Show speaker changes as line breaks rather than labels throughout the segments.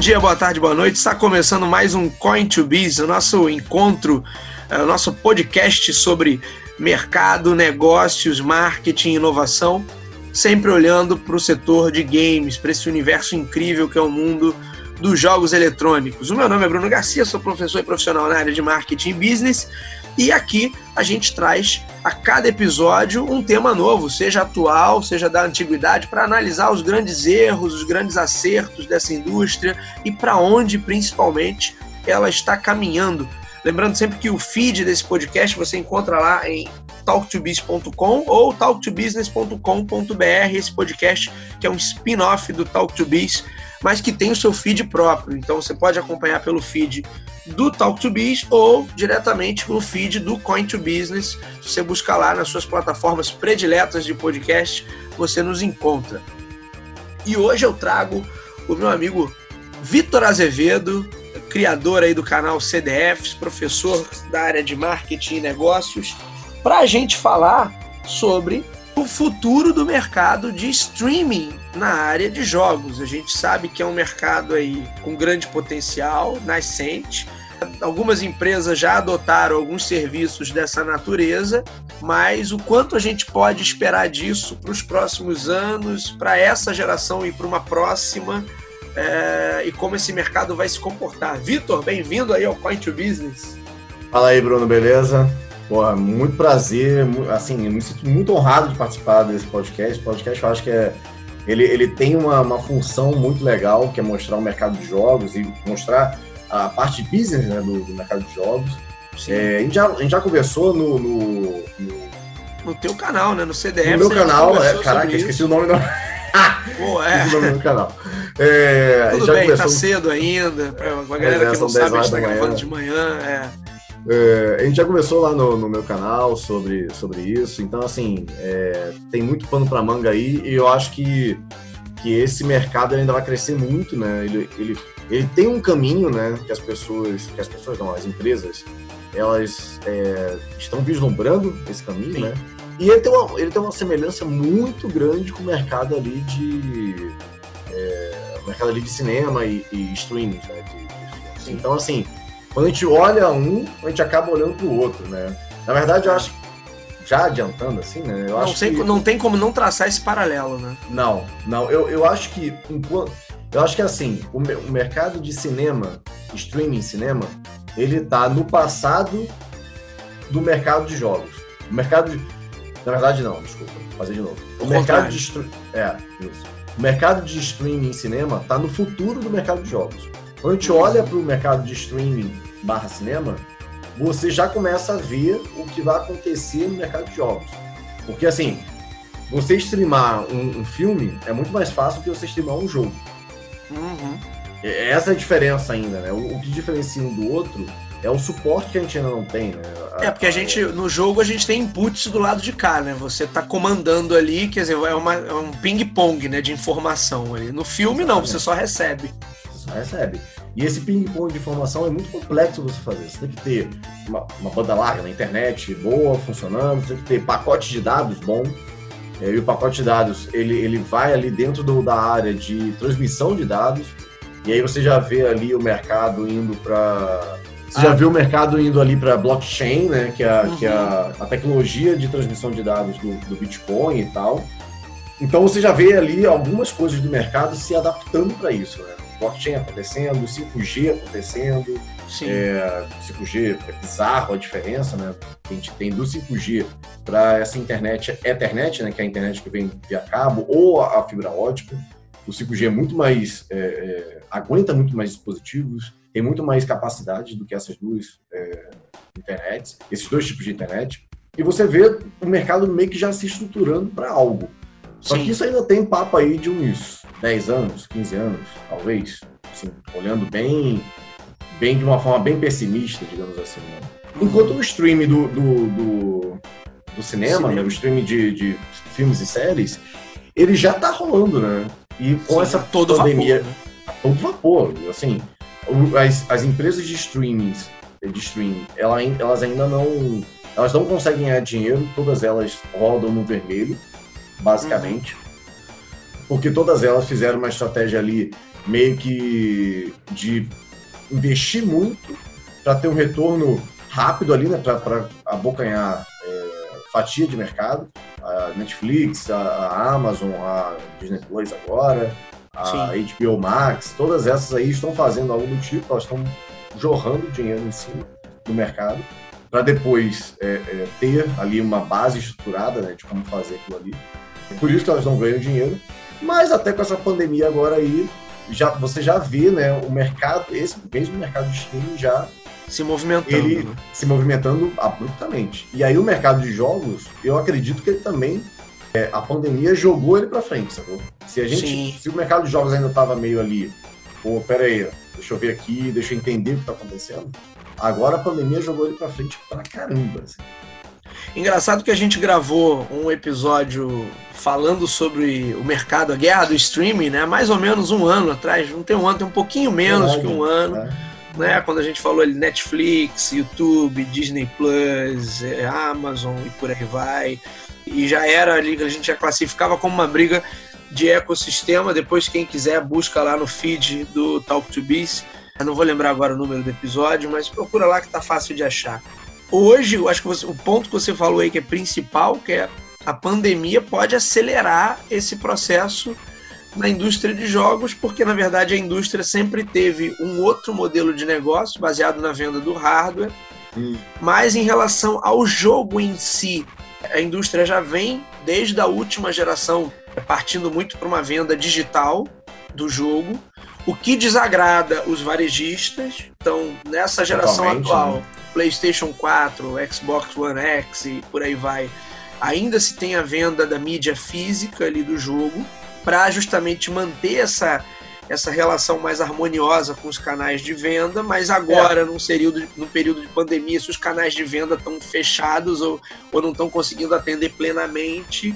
Dia, boa tarde, boa noite. Está começando mais um Coin to Biz, o nosso encontro, é, o nosso podcast sobre mercado, negócios, marketing, inovação, sempre olhando para o setor de games, para esse universo incrível que é o mundo dos jogos eletrônicos. O meu nome é Bruno Garcia, sou professor e profissional na área de marketing e business e aqui a gente traz a cada episódio um tema novo, seja atual, seja da antiguidade, para analisar os grandes erros, os grandes acertos dessa indústria e para onde principalmente ela está caminhando. Lembrando sempre que o feed desse podcast você encontra lá em talktobiz.com ou talktobusiness.com.br, esse podcast que é um spin-off do Talk to Biz, mas que tem o seu feed próprio. Então você pode acompanhar pelo feed do Talk to Biz ou diretamente no feed do Coin to Business. Você buscar lá nas suas plataformas prediletas de podcast, você nos encontra. E hoje eu trago o meu amigo Vitor Azevedo, criador aí do canal CDFs, professor da área de marketing e negócios, para a gente falar sobre o futuro do mercado de streaming na área de jogos. A gente sabe que é um mercado aí com grande potencial, nascente. Algumas empresas já adotaram alguns serviços dessa natureza, mas o quanto a gente pode esperar disso para os próximos anos, para essa geração e para uma próxima, é, e como esse mercado vai se comportar. Vitor, bem-vindo aí ao Point to Business.
Fala aí, Bruno, beleza? Porra, muito prazer, assim, me sinto muito honrado de participar desse podcast. Podcast eu acho que é, ele, ele tem uma, uma função muito legal, que é mostrar o mercado de jogos e mostrar a parte de business né, do, do mercado de jogos. É, a, gente já, a gente já conversou no, no,
no, no teu canal, né? No CDF.
No meu canal, é, caraca, esqueci o nome do.
Pô, é.
Esqueci o nome do canal. É,
Tudo bem, tá cedo ainda. Pra, a galera é, que não sabe, a gente tá gravando de manhã. É.
É, a gente já conversou lá no, no, meu canal sobre, sobre isso, então assim, é, tem muito pano para manga aí e eu acho que, que esse mercado ainda vai crescer muito, né? Ele, ele, ele tem um caminho, né? Que as pessoas, que as pessoas não, as empresas, elas é, estão vislumbrando esse caminho, Sim. né? E ele tem, uma, ele tem uma semelhança muito grande com o mercado ali de é, mercado ali de cinema e, e streaming, né? De, de, então assim quando a gente olha um, a gente acaba olhando para o outro, né? Na verdade, eu acho já adiantando assim, né? Eu
não,
acho
que... não tem como não traçar esse paralelo, né?
Não, não. Eu, eu acho que enquanto eu acho que assim, o, o mercado de cinema, streaming cinema, ele tá no passado do mercado de jogos. O mercado de... Na verdade, não, desculpa, vou fazer de novo. O, o mercado de é, isso. O mercado de streaming cinema tá no futuro do mercado de jogos. Quando a gente olha para o mercado de streaming barra cinema, você já começa a ver o que vai acontecer no mercado de jogos. Porque, assim, você streamar um, um filme é muito mais fácil do que você streamar um jogo. Uhum. Essa é a diferença ainda, né? O, o, que diferencia um do outro é o suporte que a gente ainda não tem, né?
A, é, porque a gente, no jogo, a gente tem inputs do lado de cá, né? Você tá comandando ali, quer dizer, é, uma, é um ping-pong, né, de informação ali. No filme, Exatamente. não, você só recebe
recebe. E esse ping-pong de informação é muito complexo você fazer. Você tem que ter uma, uma, banda larga na internet boa, funcionando, você tem que ter pacote de dados bom. E o pacote de dados, ele, ele vai ali dentro do, da área de transmissão de dados, e aí você já vê ali o mercado indo para você ah. já viu o mercado indo ali para blockchain, né? Que é, uhum. que é a, a, tecnologia de transmissão de dados do, do, Bitcoin e tal. Então você já vê ali algumas coisas do mercado se adaptando para isso, né? Blockchain acontecendo, 5G acontecendo. É, 5G é bizarro a diferença, né? A gente tem do 5G para essa internet, Ethernet, né? Que é a internet que vem via cabo, ou a, fibra ótica. O 5G é muito mais. É, é, aguenta muito mais dispositivos, tem muito mais capacidade do que essas duas é, internets, esses dois tipos de internet. E você vê o mercado meio que já se estruturando para algo. Só Sim. que isso ainda tem papo aí de uns 10 anos, 15 anos, talvez. Assim, olhando bem, bem de uma forma bem pessimista, digamos assim. Né? Enquanto o stream do, do, do, do cinema, Né, o stream de, de filmes e séries, ele já tá rolando, né? E com Sim, essa todo pandemia, vapor, né? todo vapor, assim, as, as empresas de streamings, de streaming, elas ainda não, elas não conseguem ganhar dinheiro, todas elas rodam no vermelho, basicamente. Uhum. porque todas elas fizeram uma estratégia ali meio que de investir muito para ter um retorno rápido ali, né, para abocanhar é, fatia de mercado. A Netflix, a, a, Amazon, a Disney Plus agora, a Sim. HBO Max, todas essas aí estão fazendo algo do tipo, elas estão jorrando dinheiro em cima do mercado para depois é, é, ter ali uma base estruturada né, de como fazer aquilo ali. Por isso que elas não ganham dinheiro. Mas até com essa pandemia agora aí, já, você já vê né, o mercado, esse mesmo mercado de streaming já
se movimentando.
Ele né? se movimentando abruptamente. E aí o mercado de jogos, eu acredito que ele também é, a pandemia jogou ele para frente, sacou? Se a gente, Sim. se o mercado de jogos ainda tava meio ali, pô, pera aí, deixa eu ver aqui, deixa eu entender o que tá acontecendo. Agora a pandemia jogou ele para frente pra caramba. Assim.
Engraçado que a gente gravou um episódio falando sobre o mercado, a guerra do streaming, né? Mais ou menos um ano atrás, não tem um ano, tem um pouquinho menos que um ano. É. Né, quando a gente falou ali Netflix, YouTube, Disney Plus, é, Amazon e por aí vai. E já era ali, a gente já classificava como uma briga de ecossistema. Depois, quem quiser, busca lá no feed do Talk to Biz. Eu não vou lembrar agora o número do episódio, mas procura lá que tá fácil de achar. Hoje, eu acho que você, o ponto que você falou aí que é principal, que é a pandemia pode acelerar esse processo na indústria de jogos, porque na verdade a indústria sempre teve um outro modelo de negócio baseado na venda do hardware, hum. mas em relação ao jogo em si, a indústria já vem desde a última geração partindo muito para uma venda digital do jogo, o que desagrada os varejistas. Então, nessa geração Totalmente, atual, né? PlayStation 4, Xbox One X e por aí vai, ainda se tem a venda da mídia física ali do jogo para justamente manter essa essa relação mais harmoniosa com os canais de venda, mas agora, é. num, período, num período de pandemia, se os canais de venda estão fechados ou, ou não estão conseguindo atender plenamente,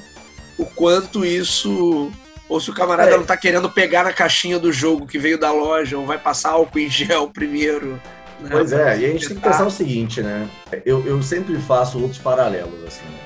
o quanto isso. Ou se o camarada é. não está querendo pegar na caixinha do jogo que veio da loja, ou vai passar álcool em gel primeiro.
Né? Pois é, e a gente tem que pensar o seguinte, né? Eu, eu sempre faço outros paralelos, assim. Né?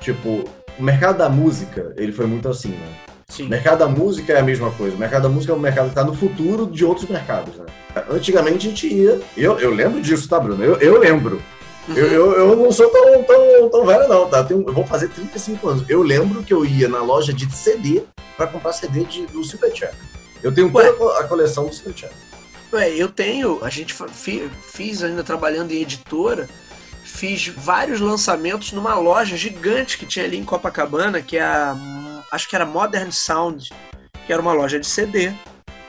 Tipo, o mercado da música, ele foi muito assim, né? Sim. O mercado da música é a mesma coisa. O mercado da música é um mercado que está no futuro de outros mercados. Né? Antigamente a gente ia. Eu, eu lembro disso, tá, Bruno? Eu, eu lembro. Uhum. Eu, eu, eu, não sou tão, tão, tão velho, não, tá? Tenho, eu vou fazer 35 anos. Eu lembro que eu ia na loja de CD para comprar CD de, do Silverchair. Eu tenho toda a coleção do Silverchair.
Ué, eu tenho. A gente fi, fiz ainda trabalhando em editora fiz vários lançamentos numa loja gigante que tinha ali em Copacabana, que é a acho que era Modern Sound, que era uma loja de CD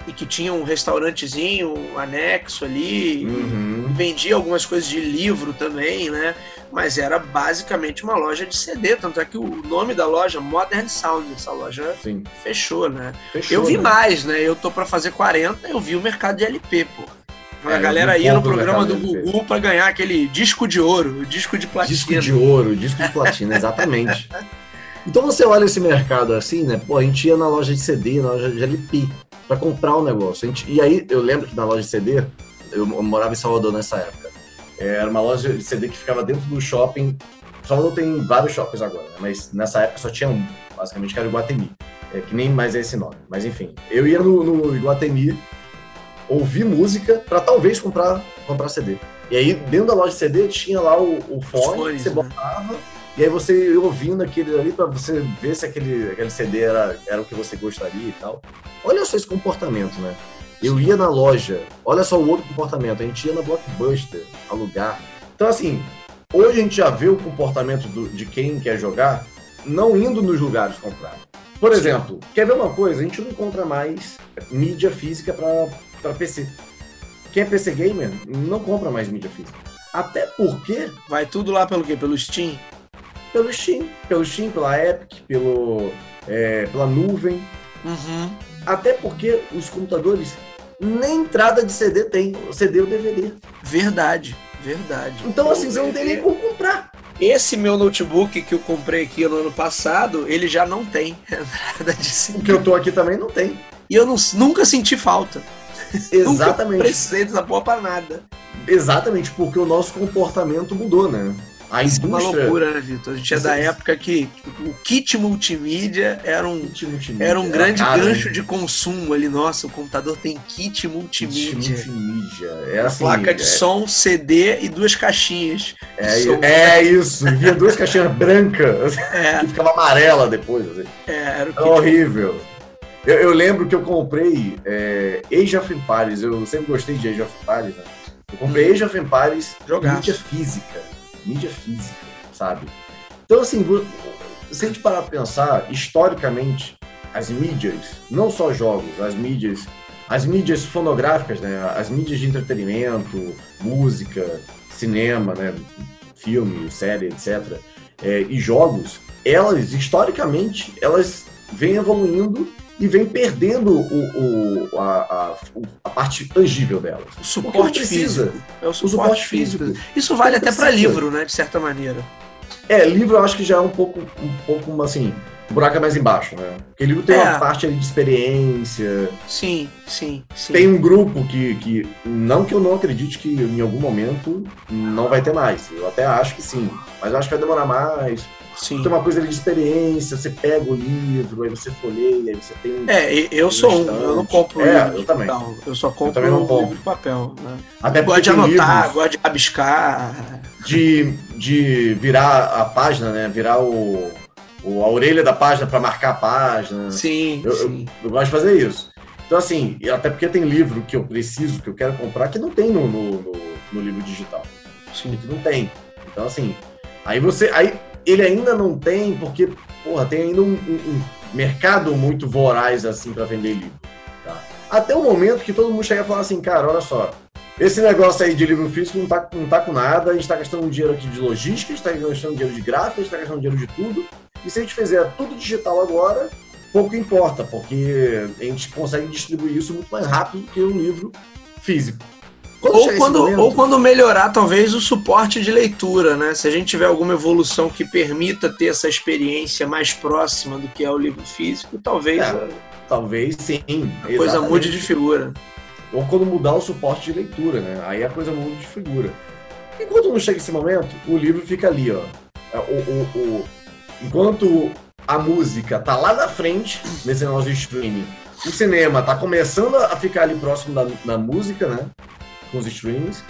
e que tinha um restaurantezinho um anexo ali, uhum. vendia algumas coisas de livro também, né? Mas era basicamente uma loja de CD, tanto é que o nome da loja, Modern Sound, essa loja Sim. fechou, né? Fechou, eu vi né? mais, né? Eu tô para fazer 40, eu vi o mercado de LP, pô. A é, galera ia no programa do Gugu para ganhar aquele disco de ouro, disco de platina.
Disco de ouro, disco de platina, exatamente. Então você olha esse mercado assim, né? Pô, a gente ia na loja de CD, na loja de LP, para comprar o um negócio. Gente, e aí eu lembro que na loja de CD, eu morava em Salvador nessa época. Era uma loja de CD que ficava dentro do shopping. Salvador tem vários shoppings agora, né? mas nessa época só tinha um, basicamente, que era o Iguatemi. É, que nem mais é esse nome. Mas enfim, eu ia no, no Iguatemi ouvir música para talvez comprar, comprar CD. E aí, dentro da loja de CD, tinha lá o, o fone que você né? botava e aí você ia ouvindo aquele ali para você ver se aquele, aquele CD era, era o que você gostaria e tal. Olha só esse comportamento, né? Eu ia na loja, olha só o outro comportamento, a gente ia na Blockbuster alugar. Então, assim, hoje a gente já vê o comportamento do, de quem quer jogar não indo nos lugares comprar. Por exemplo, quer ver uma coisa? A gente não encontra mais mídia física para PC. Quem é PC gamer não compra mais mídia física. Até porque.
Vai tudo lá pelo quê? Pelo Steam?
pelo Steam, pelo Steam, pela Epic, pelo, é, pela nuvem. Uhum. Até porque os computadores nem entrada de CD tem, CD ou DVD.
Verdade, verdade.
Então, assim, você não tem nem como comprar.
Esse meu notebook que eu comprei aqui no ano passado, ele já não tem entrada de CD.
O que eu tô aqui também não tem.
E eu não, nunca senti falta.
Exatamente. nunca
precisei dessa porra pra nada.
Exatamente, porque o nosso comportamento mudou, né? A
Isso
indústria...
é uma loucura, né, Vitor? A gente é da época que o kit multimídia era um,
Kit multimídia,
era um grande gancho
né?
de consumo ali. Nossa, o computador tem kit
Kit
multimídia.
multimídia. É assim,
placa de
é,
som, CD e duas caixinhas.
É,
som.
é isso. Via duas caixinhas brancas
É,
que ficava amarela depois. assim.
é, era o
É
kit.
horrível. Eu, eu lembro que eu comprei é, Age of Empires. Eu sempre gostei de Age of Empires. Né? Eu comprei Age of Empires
Jogaço.
mídia física. Mídia física, sabe? Então, assim, se a gente parar pra pensar, historicamente, as mídias, não só jogos, as mídias, as mídias fonográficas, né? As mídias de entretenimento, música, cinema, né? Filme, série, etc. é, e jogos, elas, historicamente, elas vêm evoluindo e vêm perdendo o, o- a, a- a parte tangível delas.
O suporte
precisa.
físico. É o
O
suporte,
suporte
físico.
físico.
Isso vale até para livro, né? De certa maneira.
É, livro eu acho que já é um pouco, um pouco assim, o buraco é mais embaixo, né? Porque livro tem
É.
uma parte ali de experiência,
Sim, sim, sim.
tem um grupo que, que, não que eu não acredite que em algum momento não vai ter mais, eu até acho que sim, mas eu acho que vai demorar mais,
Sim.
tem uma coisa ali de experiência, você pega o livro, aí você folheia, aí você tem...
É, eu sou um, eu não compro
É,
livro
eu também.
eu só compro
também não compro.
livro de papel. Né?
até
Gosto de anotar, gosto de rabiscar.
de, de virar a página, né? Virar o, o- a orelha da página para marcar a página.
Sim,
Eu- eu-
sim.
Eu gosto de fazer isso. Então, assim, até porque tem livro que eu preciso, que eu quero comprar, que não tem no, no, no- no livro digital.
sim.
Que não tem. Então, assim, aí você. Aí ele ainda não tem, porque, porra, tem ainda um, um- um mercado muito voraz, assim, para vender livro. tá? Até o momento que todo mundo chega e fala assim, cara, olha só. Esse negócio aí de livro físico não tá, não tá com nada, a gente tá gastando dinheiro aqui de logística, a gente tá gastando dinheiro de gráfica, a gente tá gastando dinheiro de tudo. E se a gente fizer tudo digital agora, pouco importa, porque a gente consegue distribuir isso muito mais rápido que um livro físico. Quando
Ou quando,
momento-
ou quando melhorar, talvez, o suporte de leitura, né? Se a gente tiver alguma evolução que permita ter essa experiência mais próxima do que é o livro físico, talvez
É,
a
Talvez sim.
coisa
exatamente.
mude de figura.
Ou quando mudar o suporte de leitura, né? Aí a coisa muda de figura. Enquanto não chega esse momento, o livro fica ali, ó. É, O, o- o- Enquanto a música tá lá na frente, nesse negócio de streaming, o cinema tá começando a ficar ali próximo da, da música, né? Com os streamings.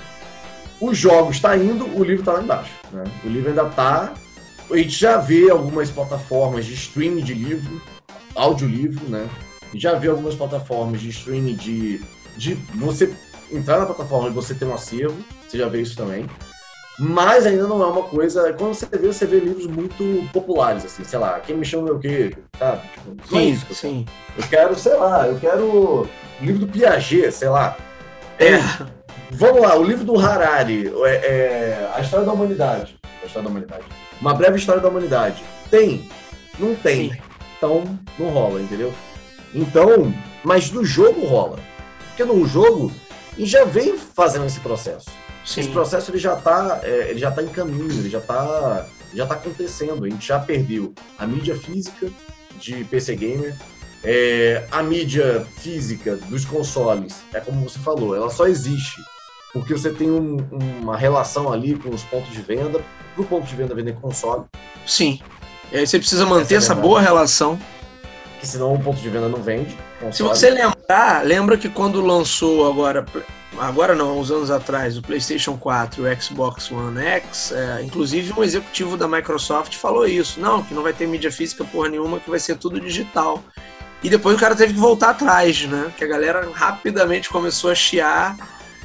Os jogos tá indo, o livro tá lá embaixo. Né? O livro ainda tá. A gente já vê algumas plataformas de streaming de livro, audiolivro, né? E já vê algumas plataformas de streaming de, de você entrar na plataforma e você ter um acervo, você já vê isso também. Mas ainda não é uma coisa. Quando você vê, você vê livros muito populares, assim, sei lá, quem me chama é o quê? Sabe? Tipo, é
Sim,
isso que eu quero.
sim.
Eu quero, sei lá, eu quero livro do Piaget, sei lá.
É,
Vamos lá, o livro do Harari, é, é, A História da Humanidade. A História da Humanidade. Uma breve história da humanidade. Tem? Não tem.
Sim.
Então, não rola, entendeu? Então, mas no jogo rola. Porque no jogo, e já vem fazendo esse processo. Esse
sim.
processo ele já está ele já tá em caminho, ele já está já tá acontecendo. A gente já perdeu a mídia física de PC Gamer, é, a mídia física dos consoles, é como você falou, ela só existe porque você tem um- uma relação ali com os pontos de venda, pro ponto de venda vender console,
Sim. E aí você precisa manter
Essa é
essa boa relação.
que senão o ponto de venda não vende.
Se
console.
você lembrar, lembra que quando lançou agora, agora não, uns anos atrás, o PlayStation 4 e o Xbox One X, é, inclusive um executivo da Microsoft falou isso. Não, que não vai ter mídia física porra nenhuma, que vai ser tudo digital. E depois o cara teve que voltar atrás, né? Que a galera rapidamente começou a chiar.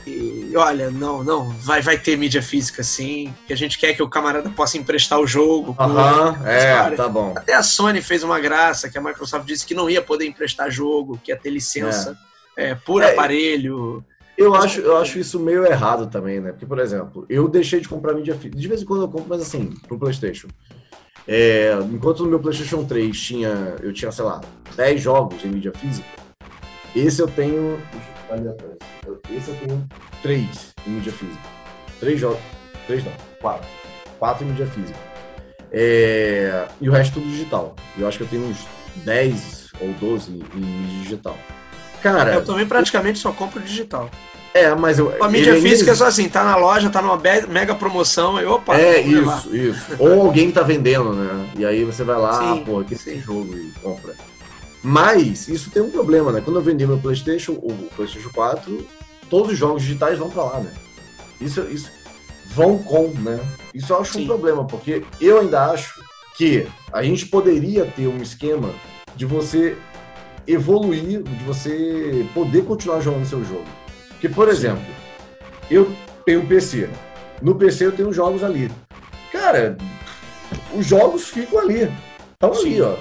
E olha, não, não, vai, vai ter mídia física sim, que a gente quer que o camarada possa emprestar o jogo.
Aham, é,
Cara,
tá bom.
até a Sony fez uma graça, que a Microsoft disse que não ia poder emprestar jogo, que ia ter licença é, por
É.
aparelho.
Eu acho, eu acho isso meio errado também, né? Porque, por exemplo, eu deixei de comprar mídia física. De vez em quando eu compro, mas assim, pro PlayStation. É, enquanto no meu PlayStation 3 tinha, eu tinha, sei lá, 10 jogos em mídia física, esse eu tenho. Eu ali atrás. Eu- Esse eu tenho 3 em mídia física. 3 jogos. 3 não, 4. 4 em mídia física. É, e o resto tudo digital. Eu acho que eu tenho uns 10 ou 12 em mídia digital. Cara,
Eu também praticamente só compro digital.
É, mas eu.
A mídia física é só assim, tá na loja, tá numa mega promoção, e opa.
É, isso, levar. isso. Ou alguém tá vendendo, né? E aí você vai lá, sim, pô, aqui tem jogo e compra. Mas isso tem um problema, né? Quando eu vendi meu PlayStation, o PlayStation 4, todos os jogos digitais vão para lá, né? Isso, isso vão com, né? Isso eu acho sim. um problema, porque eu ainda acho que a gente poderia ter um esquema de você evoluir, de você poder continuar jogando seu jogo. Porque, por exemplo, eu tenho um PC. No PC eu tenho jogos ali. Cara, os jogos ficam ali. Estão ali, ó.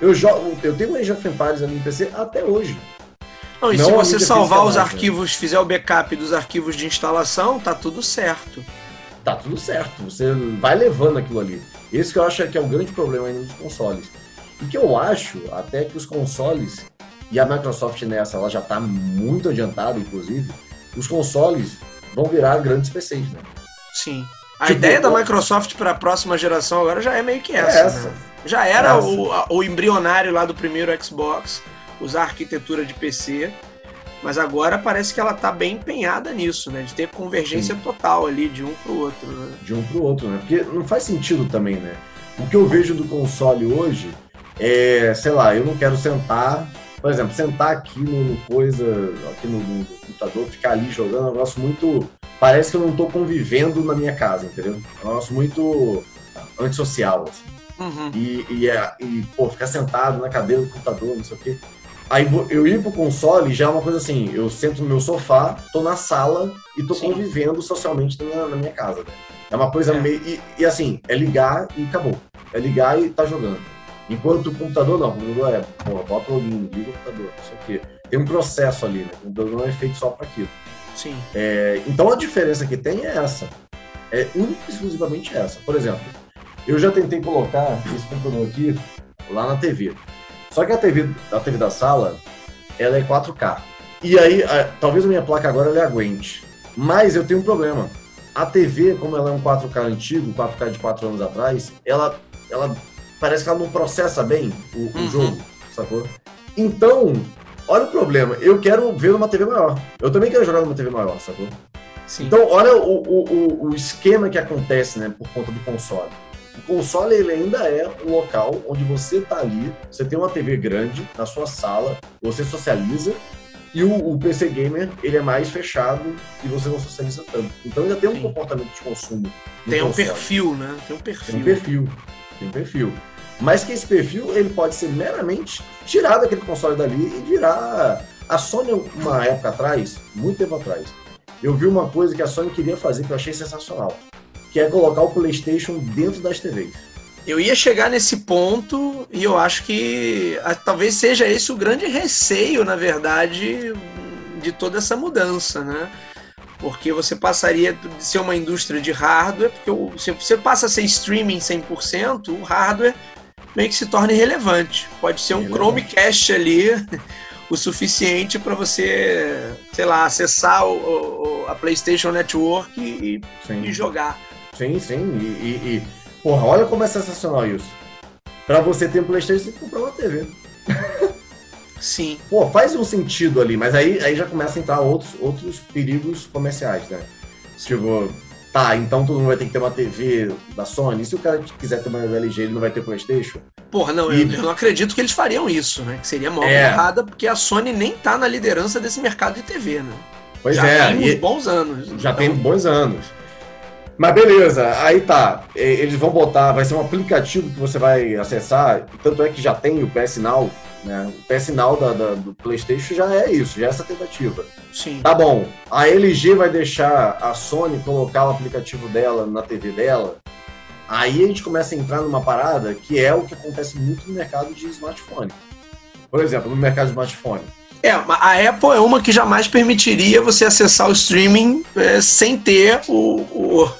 Eu, jogo, eu tenho Age of Empires ali no PC até hoje.
Não, e Não se você salvar os arquivos, né? fizer o backup dos arquivos de instalação, tá tudo certo.
Tá tudo certo. Você vai levando aquilo ali. Esse que eu acho que é o grande problema ainda dos consoles. E que eu acho até que os consoles, e a Microsoft nessa, ela já está muito adiantada, inclusive, os consoles vão virar grandes PCs, né?
Sim. A tipo, ideia da Microsoft para a próxima geração agora já é meio que essa. É essa. Né? Já era o, o embrionário lá do primeiro Xbox, usar arquitetura de PC, mas agora parece que ela está bem empenhada nisso, né? De ter convergência Sim. total ali de um para o outro. Né?
De um para o outro, né? Porque não faz sentido também, né? O que eu vejo do console hoje é, sei lá, eu não quero sentar, por exemplo, sentar aqui no, coisa, aqui no, no, computador, ficar ali jogando, é um negócio muito. Parece que eu não estou convivendo na minha casa, entendeu? É um negócio muito antissocial, assim. Uhum. E, e, é, e, pô, ficar sentado na cadeira do computador, não sei o quê. Aí eu ir pro console já é uma coisa assim, eu sento no meu sofá, tô na sala e tô Sim. convivendo socialmente na, na, minha casa. Né? É uma coisa é. meio. E, e, assim, é ligar e acabou. É ligar e tá jogando. Enquanto o computador não, o computador é, pô, bota o login, liga o computador, não sei o quê. Tem um processo ali, né? O computador não é feito só para aquilo.
Sim.
É, então a diferença que tem é essa. É única e exclusivamente essa. Por exemplo, eu já tentei colocar esse computador aqui lá na TV. Só que a TV, a TV da sala, ela é 4K. E aí, a, talvez a minha placa agora ela aguente. Mas eu tenho um problema. A TV, como ela é um 4K antigo, 4K de 4 anos atrás, ela, ela parece que ela não processa bem o, uhum. o jogo, sacou? Então, olha o problema. Eu quero ver numa TV maior. Eu também quero jogar numa TV maior, sacou? Sim. Então, olha o, o, o, esquema que acontece, né, por conta do console. O console ele ainda é um local onde você está ali, você tem uma TV grande na sua sala, você socializa, e o, o, PC gamer ele é mais fechado e você não socializa tanto. Então ainda tem um Sim. comportamento de consumo.
Tem um perfil, né? Tem um perfil.
Tem um perfil. Tem um perfil. Mas que esse perfil ele pode ser meramente tirado daquele console dali e virar. A Sony, uma época atrás, muito tempo atrás, eu vi uma coisa que a Sony queria fazer que eu achei sensacional que é colocar o PlayStation dentro das TVs.
Eu ia chegar nesse ponto e eu acho que a, talvez seja esse o grande receio, na verdade, de toda essa mudança, né? Porque você passaria de ser uma indústria de hardware, porque se você passa a ser streaming 100%, o hardware meio que se torna irrelevante. Pode ser um Chromecast ali, o suficiente para você, sei lá, acessar o, o, a PlayStation Network e, e jogar.
Sim, sim. E, e, e, porra, olha como é sensacional isso. Pra você ter um Playstation, você tem que comprar uma TV.
Sim.
Pô, faz um sentido ali, mas aí, aí já começa a entrar outros, outros perigos comerciais, né? Tipo, tá, então todo mundo vai ter que ter uma TV da Sony. E se o cara quiser ter uma LG, ele não vai ter Playstation?
Porra, não, e... eu, eu, não acredito que eles fariam isso, né? Que seria mó é. errada, porque a Sony nem tá na liderança desse mercado de TV, né?
Pois já é.
Tem e... bons anos.
Já então... tem bons anos. Mas beleza, aí tá. Eles vão botar, vai ser um aplicativo que você vai acessar. Tanto é que já tem o PS Now, né? O PS Now da, da, do PlayStation já é isso, já é essa tentativa.
Sim.
Tá bom. A LG vai deixar a Sony colocar o aplicativo dela na TV dela. Aí a gente começa a entrar numa parada que é o que acontece muito no mercado de smartphone. Por exemplo, no mercado de smartphone.
É, a Apple é uma que jamais permitiria você acessar o streaming é, sem ter o, o,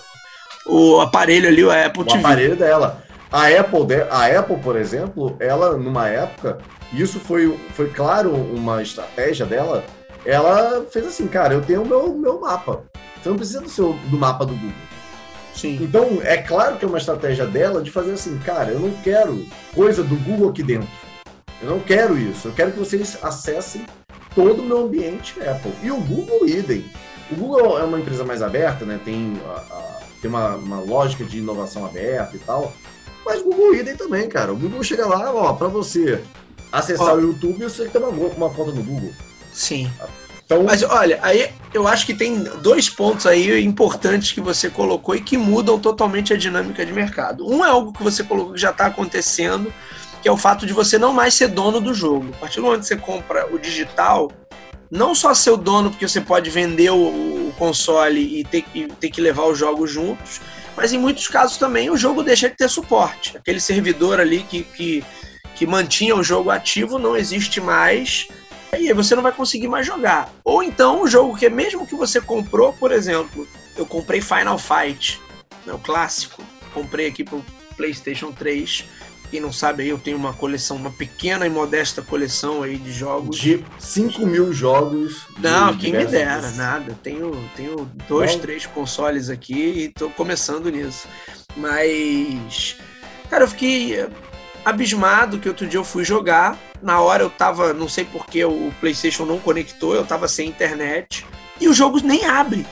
o aparelho ali, o Apple
o TV. O aparelho dela. A Apple, a Apple, por exemplo, ela, numa época, isso foi, foi claro uma estratégia dela, ela fez assim, cara, eu tenho o meu, meu mapa. Você não precisa do, seu, do mapa do Google.
Sim.
Então, é claro que é uma estratégia dela de fazer assim, cara, eu não quero coisa do Google aqui dentro. Eu não quero isso. Eu quero que vocês acessem todo o meu ambiente Apple. E o Google idem. O Google é uma empresa mais aberta, né? Tem, a, a, tem uma, uma lógica de inovação aberta e tal. Mas o Google idem também, cara. O Google chega lá, ó, para você acessar ó, o YouTube, você tem uma, uma conta no Google.
Sim. Então... Mas olha, aí eu acho que tem dois pontos aí importantes que você colocou e que mudam totalmente a dinâmica de mercado. Um é algo que você colocou que já está acontecendo, que é o fato de você não mais ser dono do jogo. A partir do momento que você compra o digital, não só ser o dono, porque você pode vender o console e ter, e ter que levar os jogos juntos, mas em muitos casos também o jogo deixa de ter suporte. Aquele servidor ali que, que, que mantinha o jogo ativo não existe mais e aí você não vai conseguir mais jogar. Ou então o jogo que mesmo que você comprou, por exemplo, eu comprei Final Fight, né, o clássico, comprei aqui pro PlayStation 3 quem não sabe aí, eu tenho uma coleção, uma pequena e modesta coleção aí de jogos.
De 5 mil jogos.
Não, quem me dera, vezes. nada. Tenho, tenho dois, Bom. três consoles aqui e tô começando nisso. Mas, cara, eu fiquei abismado que outro dia eu fui jogar. Na hora eu tava, não sei porque o PlayStation não conectou, eu tava sem internet. E o jogo nem abre.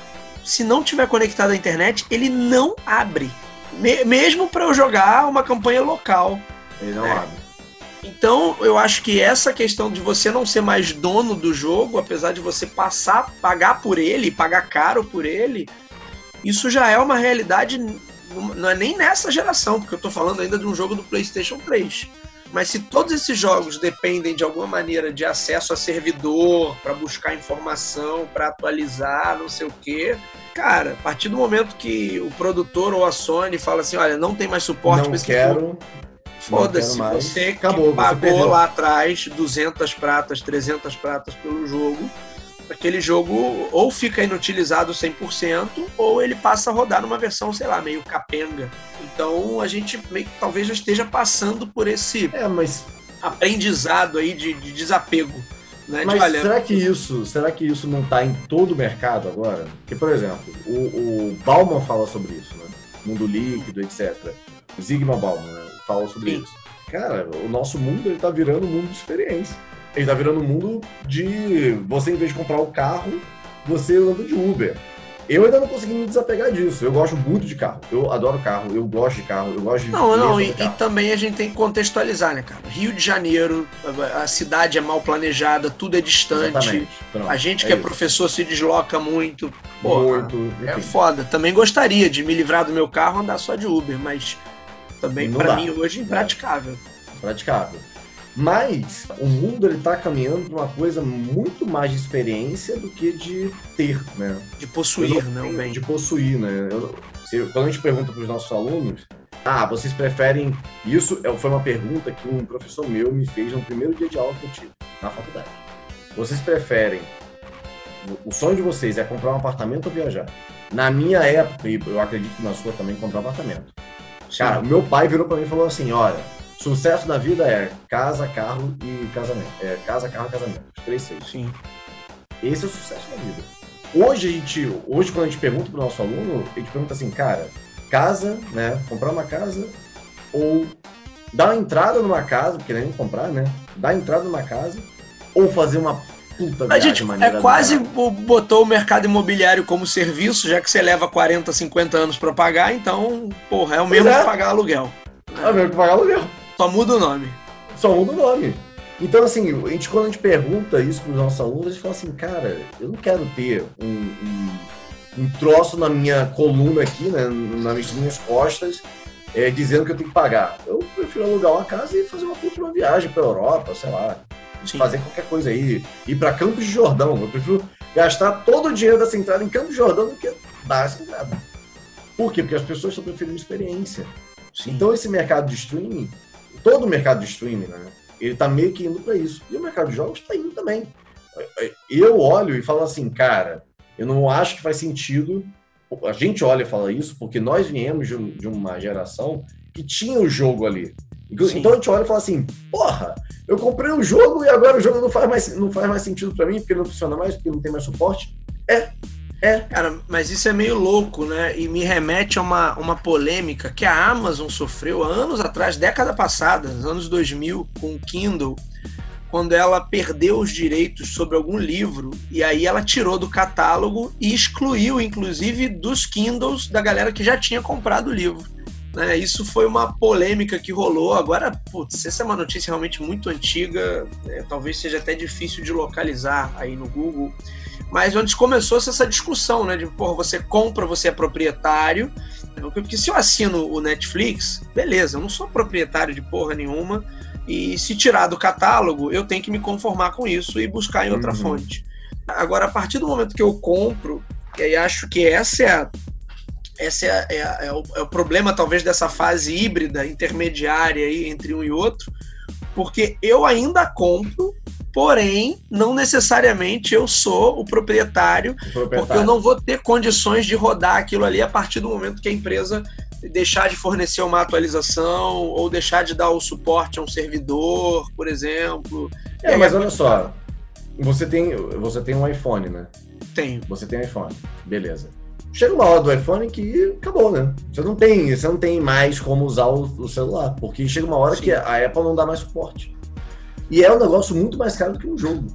Se não tiver conectado à internet, ele não abre mesmo para eu jogar uma campanha local.
Ele não né? abre.
Então, eu acho que essa questão de você não ser mais dono do jogo, apesar de você passar, pagar por ele, pagar caro por ele, isso já é uma realidade, não é nem nessa geração, porque eu estou falando ainda de um jogo do PlayStation 3. Mas se todos esses jogos dependem de alguma maneira de acesso a servidor, para buscar informação, para atualizar, não sei o quê, cara, a partir do momento que o produtor ou a Sony fala assim, olha, não tem mais suporte
para esse quero.
Foda-se, você Acabou, pagou você lá atrás 200 pratas, 300 pratas pelo jogo, aquele jogo ou fica inutilizado 100% ou ele passa a rodar numa versão, sei lá, meio capenga. Então a gente meio que talvez já esteja passando por esse
é, mas...
aprendizado aí de, de desapego. Né?
Mas de, será que isso, será que isso não está em todo o mercado agora? Porque, por exemplo, o, o Bauman fala sobre isso, né? Mundo líquido, etc. Zygmunt Bauman né? fala sobre Sim. isso. Cara, o nosso mundo ele tá virando um mundo de experiência. Ele tá virando um mundo de você, em vez de comprar o carro, você anda de Uber. Eu ainda não consegui me desapegar disso. Eu gosto muito de carro. Eu adoro carro, eu gosto de carro, eu gosto de.
Não, não, e, e, também a gente tem que contextualizar, né, cara? Rio de Janeiro, a cidade é mal planejada, tudo é distante. A gente que é, é professor se desloca muito. Porra, muito. É foda. Também gostaria de me livrar do meu carro andar só de Uber, mas também para mim hoje é impraticável.
Impraticável. Mas o mundo ele tá caminhando para uma coisa muito mais de experiência do que de ter, né?
De possuir, não, bem.
De possuir, né? Eu, quando a gente pergunta para os nossos alunos, ah, vocês preferem. Isso é, foi uma pergunta que um professor meu me fez no primeiro dia de aula que eu tive na faculdade. Vocês preferem. O sonho de vocês é comprar um apartamento ou viajar? Na minha época, e eu acredito que na sua também, comprar um apartamento. Cara, meu pai virou para mim e falou assim: olha Sucesso na vida é casa, carro e casamento. É casa, carro e casamento. Os três seis.
Sim.
Esse é o sucesso na vida. Hoje a gente, hoje quando a gente pergunta pro nosso aluno, a gente pergunta assim, cara, casa, né? Comprar uma casa ou dar uma entrada numa casa, porque nem comprar, né? Dar entrada numa casa ou fazer uma puta
A gente é quase botou o mercado imobiliário como serviço, já que você leva 40, 50 anos para pagar, então, porra, é o mesmo é. que pagar aluguel.
É o mesmo que pagar aluguel.
Só muda o nome.
Só muda o nome. Então, assim, a gente, quando a gente pergunta isso para os nossos alunos, eles falam assim, cara, eu não quero ter um, um, um troço na minha coluna aqui, né, nas minhas costas, é, dizendo que eu tenho que pagar. Eu prefiro alugar uma casa e fazer uma uma viagem para Europa, sei lá, Sim. fazer qualquer coisa aí, ir para Campos de Jordão. Eu prefiro gastar todo o dinheiro dessa entrada em Campos de Jordão do que dar essa entrada. Por quê? Porque as pessoas estão preferindo experiência. Sim. Então, esse mercado de streaming todo o mercado de streaming, né? Ele tá meio que indo para isso. E o mercado de jogos está indo também. Eu olho e falo assim, cara, eu não acho que faz sentido. A gente olha e fala isso porque nós viemos de uma geração que tinha o jogo ali. Sim. Então a gente olha e fala assim, porra, eu comprei o um jogo e agora o jogo não faz mais, não faz mais sentido para mim porque não funciona mais, porque não tem mais suporte. É,
é, cara, mas isso é meio louco, né? E me remete a uma, uma polêmica que a Amazon sofreu há anos atrás, década passada, anos 2000, com o Kindle, quando ela perdeu os direitos sobre algum livro e aí ela tirou do catálogo e excluiu, inclusive, dos Kindles da galera que já tinha comprado o livro. Né? Isso foi uma polêmica que rolou. Agora, putz, essa é uma notícia realmente muito antiga, é, talvez seja até difícil de localizar aí no Google. Mas onde começou essa discussão, né? De, porra, você compra, você é proprietário. Porque se eu assino o Netflix, beleza, eu não sou proprietário de porra nenhuma. E se tirar do catálogo, eu tenho que me conformar com isso e buscar em outra uhum. fonte. Agora, a partir do momento que eu compro, e aí acho que essa é a esse é, é, é, o, é, o, problema, talvez, dessa fase híbrida, intermediária aí, entre um e outro, porque eu ainda compro, porém, não necessariamente eu sou o proprietário, o proprietário, porque eu não vou ter condições de rodar aquilo ali a partir do momento que a empresa deixar de fornecer uma atualização ou deixar de dar o suporte a um servidor, por exemplo.
É, mas olha só, você tem, você tem um iPhone, né?
Tenho.
Você tem um iPhone, beleza chega uma hora do iPhone que acabou, né? Você não tem, você não tem mais como usar o, o celular, porque chega uma hora Sim. que a Apple não dá mais suporte. E é um negócio muito mais caro do que um jogo.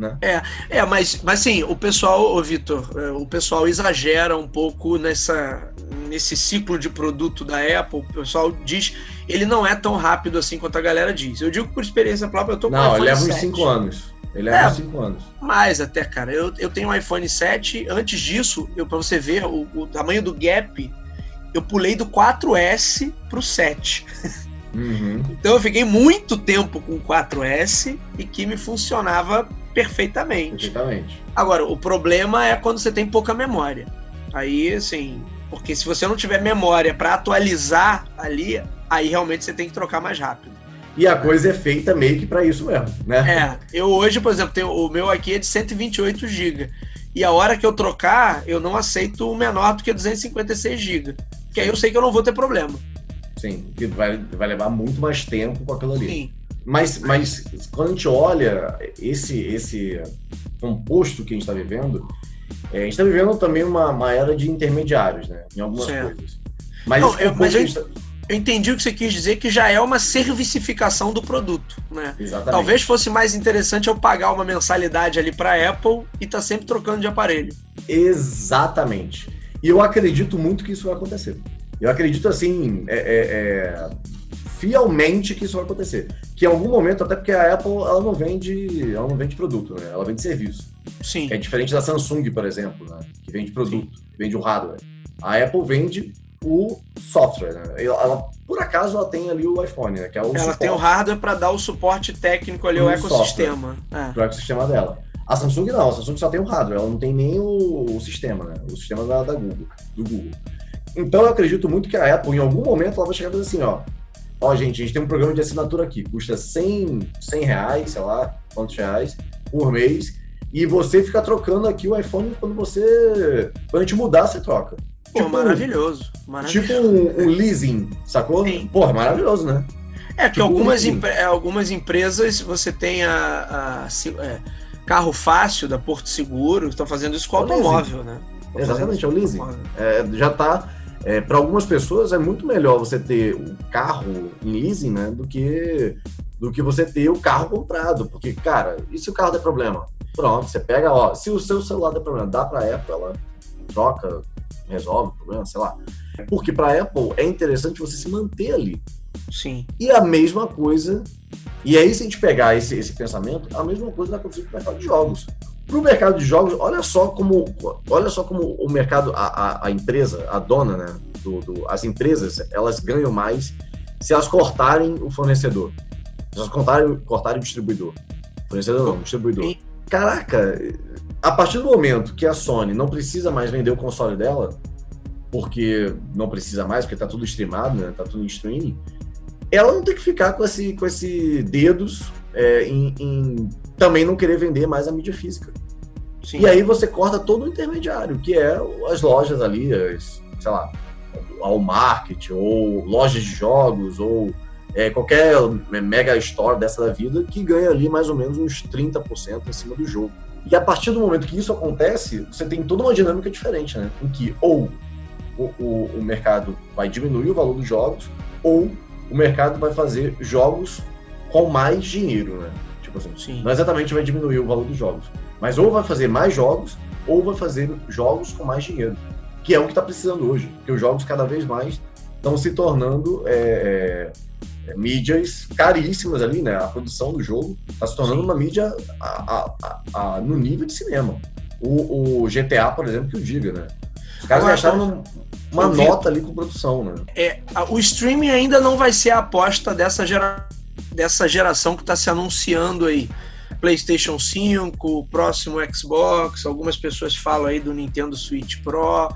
Né?
É, é, mas, mas assim, o pessoal, ô Vitor, é, o pessoal exagera um pouco nessa, nesse ciclo de produto da Apple. O pessoal diz, ele não é tão rápido assim quanto a galera diz. Eu digo por experiência própria, eu tô com
Não, ele leva uns 5 anos. Ele é, é 5 anos.
Mais até, cara. Eu, eu tenho um iPhone 7. Antes disso, eu para você ver o, o, tamanho do gap, eu pulei do 4S pro 7. Uhum. Então eu fiquei muito tempo com o 4S e que me funcionava perfeitamente.
Perfeitamente.
Agora, o problema é quando você tem pouca memória. Aí, assim, porque se você não tiver memória para atualizar ali, aí realmente você tem que trocar mais rápido.
E a coisa é feita meio que para isso mesmo, né?
É, eu hoje, por exemplo, tenho, o meu aqui é de 128 GB. E a hora que eu trocar, eu não aceito o menor do que 256 GB. Que aí eu sei que eu não vou ter problema.
Sim, que vai, vai levar muito mais tempo com aquilo ali. Sim. Mas, mas quando a gente olha esse, esse composto que a gente está vivendo, é, a gente está vivendo também uma, uma era de intermediários, né? Em algumas certo. coisas.
Mas, não, eu, mas eu, tá eu entendi o que você quis dizer, que já é uma servicificação do produto, né?
Exatamente.
Talvez fosse mais interessante eu pagar uma mensalidade ali para Apple e tá sempre trocando de aparelho.
Exatamente. E eu acredito muito que isso vai acontecer. Eu acredito assim, é, é, é, fielmente que isso vai acontecer. Que em algum momento, até porque a Apple ela não vende, ela não vende produto, né? Ela vende serviço.
Sim.
É diferente da Samsung, por exemplo, né? que vende produto, Sim. vende o hardware. A Apple vende o software. Né? Ela, por acaso, ela tem ali o iPhone, né? Que é o
ela
suporte.
tem o hardware para dar o suporte técnico ali, o ecossistema.
É. Para o ecossistema dela. A Samsung não, a Samsung só tem o hardware, ela não tem nem o, o sistema, né? O sistema da, da, Google, do Google. Então eu acredito muito que a Apple, em algum momento, ela vai chegar e dizer assim, ó, ó, gente, a gente tem um programa de assinatura aqui, custa 100, 100 reais, sei lá, quantos reais, por mês, e você fica trocando aqui o iPhone quando você, quando a gente mudar, você troca.
Pô, tipo, maravilhoso, maravilhoso.
Tipo um, um leasing, sacou? Sim. Porra, maravilhoso, né?
É, porque tipo algumas, um... É, algumas empresas você tem a, a, é, carro fácil da Porto Seguro, estão fazendo isso com o automóvel, né?
Tão Exatamente, é o leasing. É, já tá. É, para algumas pessoas é muito melhor você ter o carro em leasing, né? Do que, do que você ter o carro comprado. Porque, cara, e se o carro der problema? Pronto, você pega, ó, se o seu celular der problema, dá pra Apple, ela troca, resolve o problema, sei lá. Porque para a Apple é interessante você se manter ali.
Sim.
E a mesma coisa, e aí se a gente pegar esse, esse pensamento, a mesma coisa vai acontecer com o mercado de jogos. Para o mercado de jogos, olha só como, olha só como o mercado, a, a, a empresa, a dona, né, do, do, as empresas, elas ganham mais se elas cortarem o fornecedor. Se elas cortarem, cortarem o distribuidor. Fornecedor não, distribuidor. Caraca, a partir do momento que a Sony não precisa mais vender o console dela, porque não precisa mais, porque tá tudo streamado, né? Tá tudo em streaming, ela não tem que ficar com esse, com esse dedos é, em, em, também não querer vender mais a mídia física. Sim. E aí você corta todo o intermediário, que é as lojas ali, as, sei lá, ao market, ou lojas de jogos, ou é, qualquer mega store dessa da vida, que ganha ali mais ou menos uns 30% em cima do jogo. E a partir do momento que isso acontece, você tem toda uma dinâmica diferente, né? Em que ou o, o, o mercado vai diminuir o valor dos jogos, ou o mercado vai fazer jogos com mais dinheiro, né? Tipo assim, Sim. não exatamente vai diminuir o valor dos jogos. Mas ou vai fazer mais jogos, ou vai fazer jogos com mais dinheiro. Que é o que está precisando hoje. Porque os jogos cada vez mais estão se tornando é, é, mídias caríssimas ali, né? A produção do jogo está se tornando Sim. uma mídia a, a, a, no nível de cinema. O, o, GTA, por exemplo, que o diga, né? Os caras gastaram uma nota ali com produção, né?
É, o streaming ainda não vai ser a aposta dessa, gera, dessa geração que está se anunciando aí. PlayStation 5, próximo Xbox, algumas pessoas falam aí do Nintendo Switch Pro,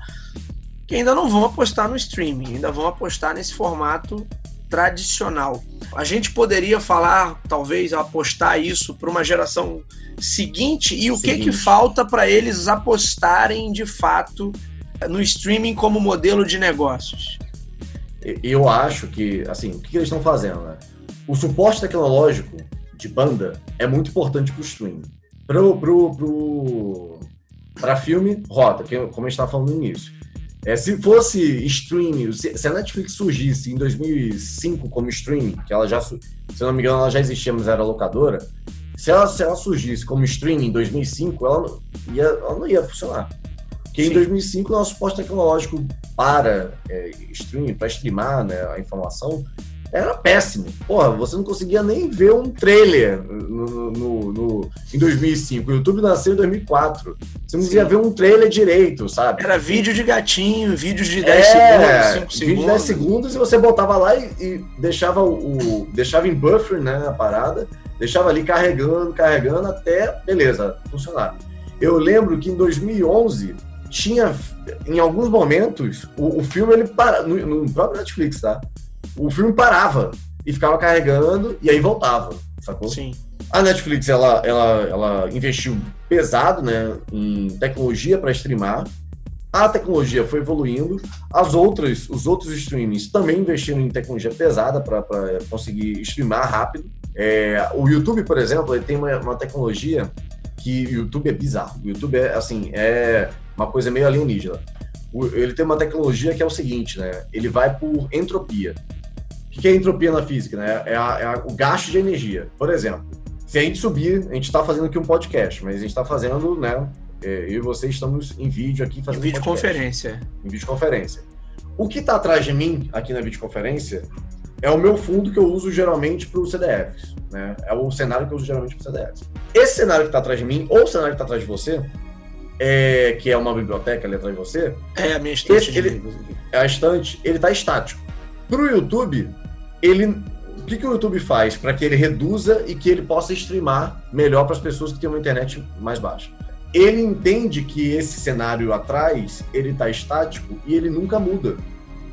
que ainda não vão apostar no streaming, ainda vão apostar nesse formato tradicional. A gente poderia falar, talvez, apostar isso para uma geração seguinte e o seguinte. que que falta para eles apostarem de fato no streaming como modelo de negócios?
Eu acho que, assim, o que eles estão fazendo, né? O suporte tecnológico de banda é muito importante para o streaming. Pro, pro, pro, para filme, roda, que, como a gente estava falando no início. É, se fosse streaming, se, a Netflix surgisse em 2005 como streaming, que ela já, se não me engano, ela já existia, mas era locadora, se ela, se ela surgisse como streaming em 2005, ela, ia, ela não ia funcionar. Porque Sim. em 2005 o nosso suporte tecnológico para é, streaming, para streamar né, a informação, era péssimo. Porra, você não conseguia nem ver um trailer no, no, no em 2005. O YouTube nasceu em 2004. Você não conseguia ver um trailer direito, sabe?
Era vídeo de gatinho, vídeos de 10 é, segundos, 5 segundos. Vídeo de 10
segundos e você botava lá e, e deixava o, o, deixava em buffer, né, a parada, deixava ali carregando, carregando até, beleza, funcionar. Eu lembro que em 2011 tinha, em alguns momentos, o, o filme ele para no, no próprio Netflix, tá? O filme parava e ficava carregando e aí voltava, sacou?
Sim.
A Netflix, ela, ela, ela investiu pesado né, em tecnologia para streamar. A tecnologia foi evoluindo. As outras, os outros streamings também investiram em tecnologia pesada para conseguir streamar rápido. É, o YouTube, por exemplo, ele tem uma, uma tecnologia que o YouTube é bizarro. O YouTube é assim, é uma coisa meio alienígena. O, ele tem uma tecnologia que é o seguinte, né? Ele vai por entropia. O que é entropia na física? Né? É, a, é a, o gasto de energia. Por exemplo, se a gente subir, a gente está fazendo aqui um podcast, mas a gente está fazendo, né? É, eu e você estamos em vídeo aqui fazendo.
Em videoconferência.
Em videoconferência. O que está atrás de mim aqui na videoconferência é o meu fundo que eu uso geralmente para os CDFs. Né? É o cenário que eu uso geralmente para os CDFs. Esse cenário que está atrás de mim, ou o cenário que está atrás de você, é, que é uma biblioteca ali atrás de você.
É a minha estante.
Esse, ele, é a estante, ele está estático. Para o YouTube, ele o que, que o YouTube faz para que ele reduza e que ele possa streamar melhor para as pessoas que têm uma internet mais baixa? Ele entende que esse cenário atrás ele está estático e ele nunca muda.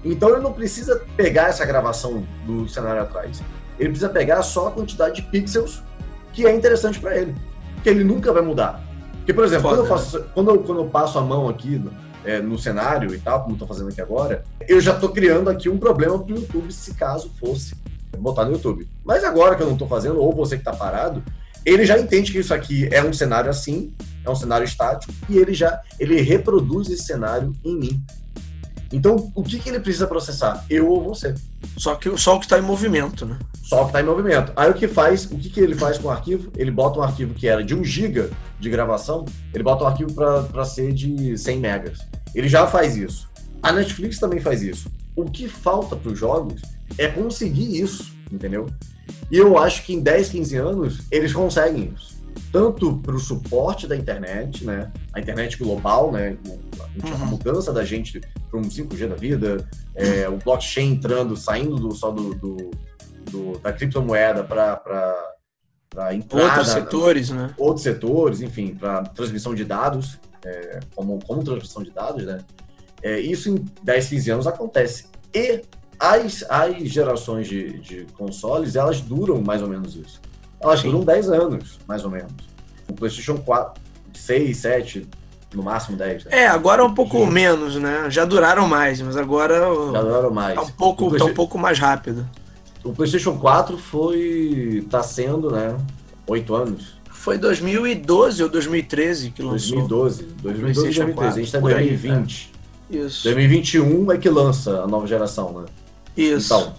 Então ele não precisa pegar essa gravação do cenário atrás. Ele precisa pegar só a quantidade de pixels que é interessante para ele, que ele nunca vai mudar. Porque, por exemplo, quando eu, faço, quando, eu, quando eu passo a mão aqui é, no cenário e tal, como estou fazendo aqui agora, eu já estou criando aqui um problema para o YouTube, se caso fosse botar no YouTube. Mas agora que eu não estou fazendo, ou você que está parado, ele já entende que isso aqui é um cenário assim, é um cenário estático, e ele já ele reproduz esse cenário em mim. Então, o que, que ele precisa processar? Eu ou você.
Só que só o que está em movimento, né?
Só o que está em movimento. Aí o que faz, o que, que ele faz com o arquivo? Ele bota um arquivo que era de 1 GB de gravação, ele bota um arquivo para ser de 100 megas. Ele já faz isso. A Netflix também faz isso. O que falta para os jogos é conseguir isso, entendeu? E eu acho que em 10, 15 anos eles conseguem isso tanto para o suporte da internet, né? A internet global, né? A uhum. mudança da gente para um 5G da vida, é, o blockchain entrando, saindo do, só do, do, do da criptomoeda para
outros setores, né?
Outros setores, enfim, para transmissão de dados, é, como, como transmissão de dados, né? É, isso em 10, 15 anos acontece. E as, as gerações de, de consoles, elas duram mais ou menos isso elas Sim. duram 10 anos, mais ou menos. O PlayStation 4, 6, 7, no máximo 10. Né?
É, agora é um pouco menos, né? Já duraram mais, mas agora.
Já duraram mais.
Tá um pouco, tá um pouco mais rápido.
O PlayStation 4 foi. tá sendo, né? 8 anos.
Foi 2012 ou 2013 que
lançou. 2012. 2012 e 2013. A gente tá em 2020.
Aí, é. Isso.
2021 é que lança a nova geração, né?
Isso. Então,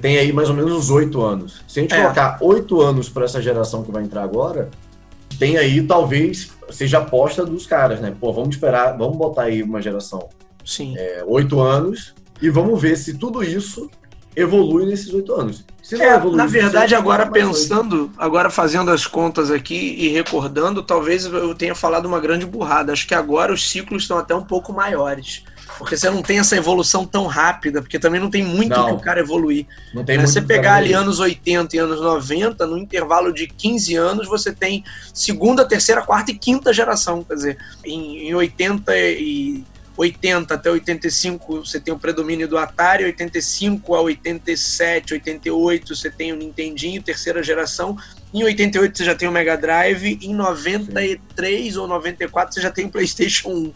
tem aí mais ou menos uns oito anos. Se a gente é. colocar oito anos para essa geração que vai entrar agora, tem aí talvez seja a aposta dos caras, né? Pô, vamos esperar, vamos botar aí uma geração.
Sim.
É, oito anos e vamos ver se tudo isso evolui nesses oito anos.
É, evoluir, na verdade, agora pensando, agora fazendo as contas aqui e recordando, talvez eu tenha falado uma grande burrada. Acho que agora os ciclos estão até um pouco maiores. Porque você não tem essa evolução tão rápida, porque também não tem muito não, que o cara evoluir. Não tem né? Você pegar ali anos 80 e anos 90, no intervalo de 15 anos, você tem segunda, terceira, quarta e quinta geração. Quer dizer, em, em 80 e 80 até 85 você tem o predomínio do Atari, 85 a 87, 88 você tem o Nintendinho, terceira geração, em 88 você já tem o Mega Drive, em 93 sim. ou 94 você já tem o PlayStation 1.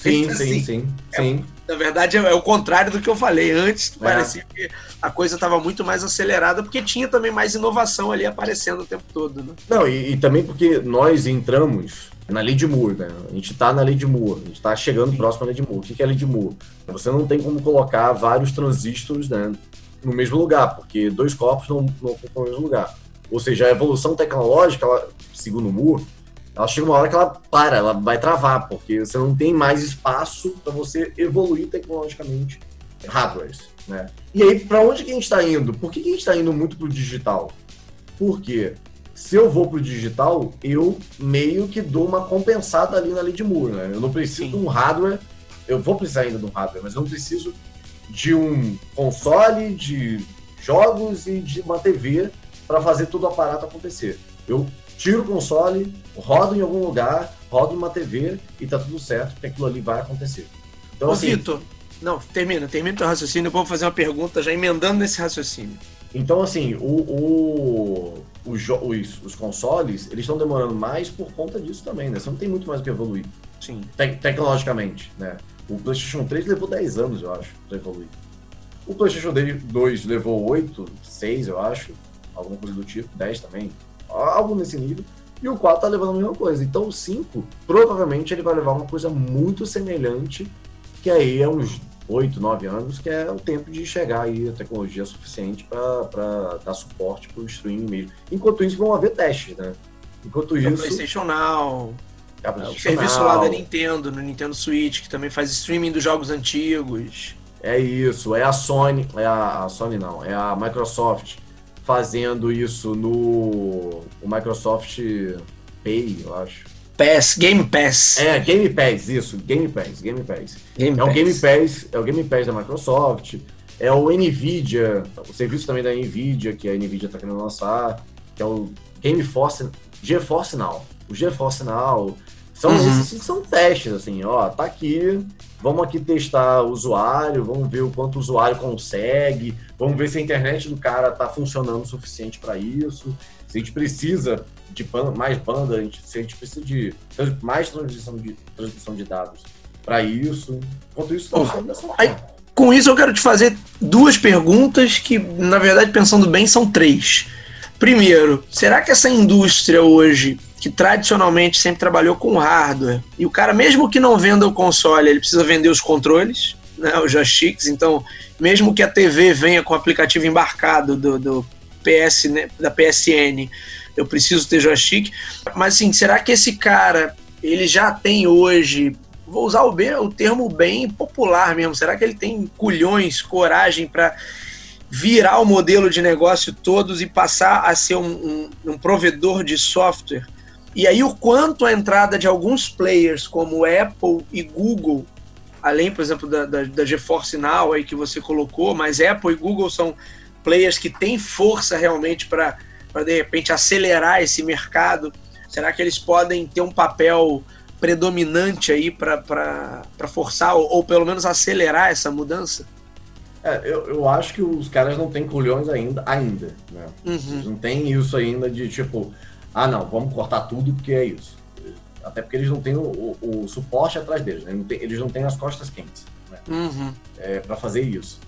Sim, então, sim, assim, sim,
é, sim. Na verdade é, é, o contrário do que eu falei. Antes é. parecia que a coisa estava muito mais acelerada, porque tinha também mais inovação ali aparecendo o tempo todo. Né?
Não, e, e também porque nós entramos na lei de Moore, né? A gente está na lei de Moore, a gente está chegando próximo à lei de Moore. O que é a lei de Moore? Você não tem como colocar vários transistores né, no mesmo lugar, porque dois corpos não, não ocupam o mesmo lugar. Ou seja, a evolução tecnológica, ela, segundo Moore, ela chega uma hora que ela para, ela vai travar, porque você não tem mais espaço para você evoluir tecnologicamente hardwares, né? E aí, para onde que a gente está indo? Por que, que a gente está indo muito para o digital? Porque se eu vou pro digital, eu meio que dou uma compensada ali na lei de Moore, né? Eu não preciso Sim. de um hardware, eu vou precisar ainda de um hardware, mas eu não preciso de um console, de jogos e de uma TV para fazer todo o aparato acontecer. Eu tiro o console, rodo em algum lugar, rodo uma TV e tá tudo certo, porque aquilo ali vai acontecer.
Então, Ô, assim, Vitor, não, termina, termina o teu raciocínio, vou fazer uma pergunta já emendando nesse raciocínio.
Então, assim, o, o, os, os, os, consoles, eles estão demorando mais por conta disso também, né? Você não tem muito mais o que evoluir.
Sim.
Te tecnologicamente, né? O PlayStation 3 levou 10 anos, eu acho, para evoluir. O PlayStation 2 levou 8, 6, eu acho, alguma coisa do tipo, 10 também, algo nesse nível. E o 4 tá levando a mesma coisa. Então o 5, provavelmente ele vai levar uma coisa muito semelhante, que aí é uns 8, 9 anos, que é o tempo de chegar aí a tecnologia suficiente para dar suporte para o streaming mesmo. Enquanto isso, vão haver testes, né? Enquanto
isso. PlayStation Now. o serviço lá da Nintendo, no Nintendo Switch, que também faz streaming dos jogos antigos.
É isso, é a Sony, é a, a Sony não, é a Microsoft fazendo isso no o Microsoft Pay, eu acho.
Pass, Game Pass.
É, Game Pass, isso, Game Pass, Game Pass. Game é Pass. o Game Pass, é o Game Pass da Microsoft, é o Nvidia, o serviço também da Nvidia, que a Nvidia está querendo lançar, que é o Game Force, GeForce Now. O GeForce Now são uhum. esses são testes, assim, ó, tá aqui, vamos aqui testar o usuário, vamos ver o quanto o usuário consegue, vamos ver se a internet do cara tá funcionando o suficiente para isso, se a gente precisa de banda, mais banda, a gente, se a gente precisa de mais transmissão de, transmissão de dados para isso. Enquanto isso, está oh,
aí, Com isso, eu quero te fazer duas perguntas que, na verdade, pensando bem, são três. Primeiro, será que essa indústria hoje, que tradicionalmente sempre trabalhou com hardware, e o cara, mesmo que não venda o console, ele precisa vender os controles, né, os joysticks, então, mesmo que a TV venha com o aplicativo embarcado do, do PS, né, da PSN, eu preciso ter joystick. Mas assim, será que esse cara ele já tem hoje vou usar o, bem, o termo bem popular mesmo. Será que ele tem culhões, coragem para virar o modelo de negócio todos e passar a ser um, um, um, provedor de software? E aí o quanto a entrada de alguns players como Apple e Google, além, por exemplo, da, da, da GeForce Now aí que você colocou, mas Apple e Google são players que têm força realmente para de repente acelerar esse mercado? Será que eles podem ter um papel predominante aí para forçar ou, ou, pelo menos acelerar essa mudança?
É, eu, eu acho que os caras não têm culhões ainda, ainda, né?
Uhum.
não tem isso ainda de tipo, ah não, vamos cortar tudo porque é isso. Até porque eles não têm o, o, o suporte atrás deles, né? não tem, eles não têm as costas quentes né?
uhum.
é, para fazer isso.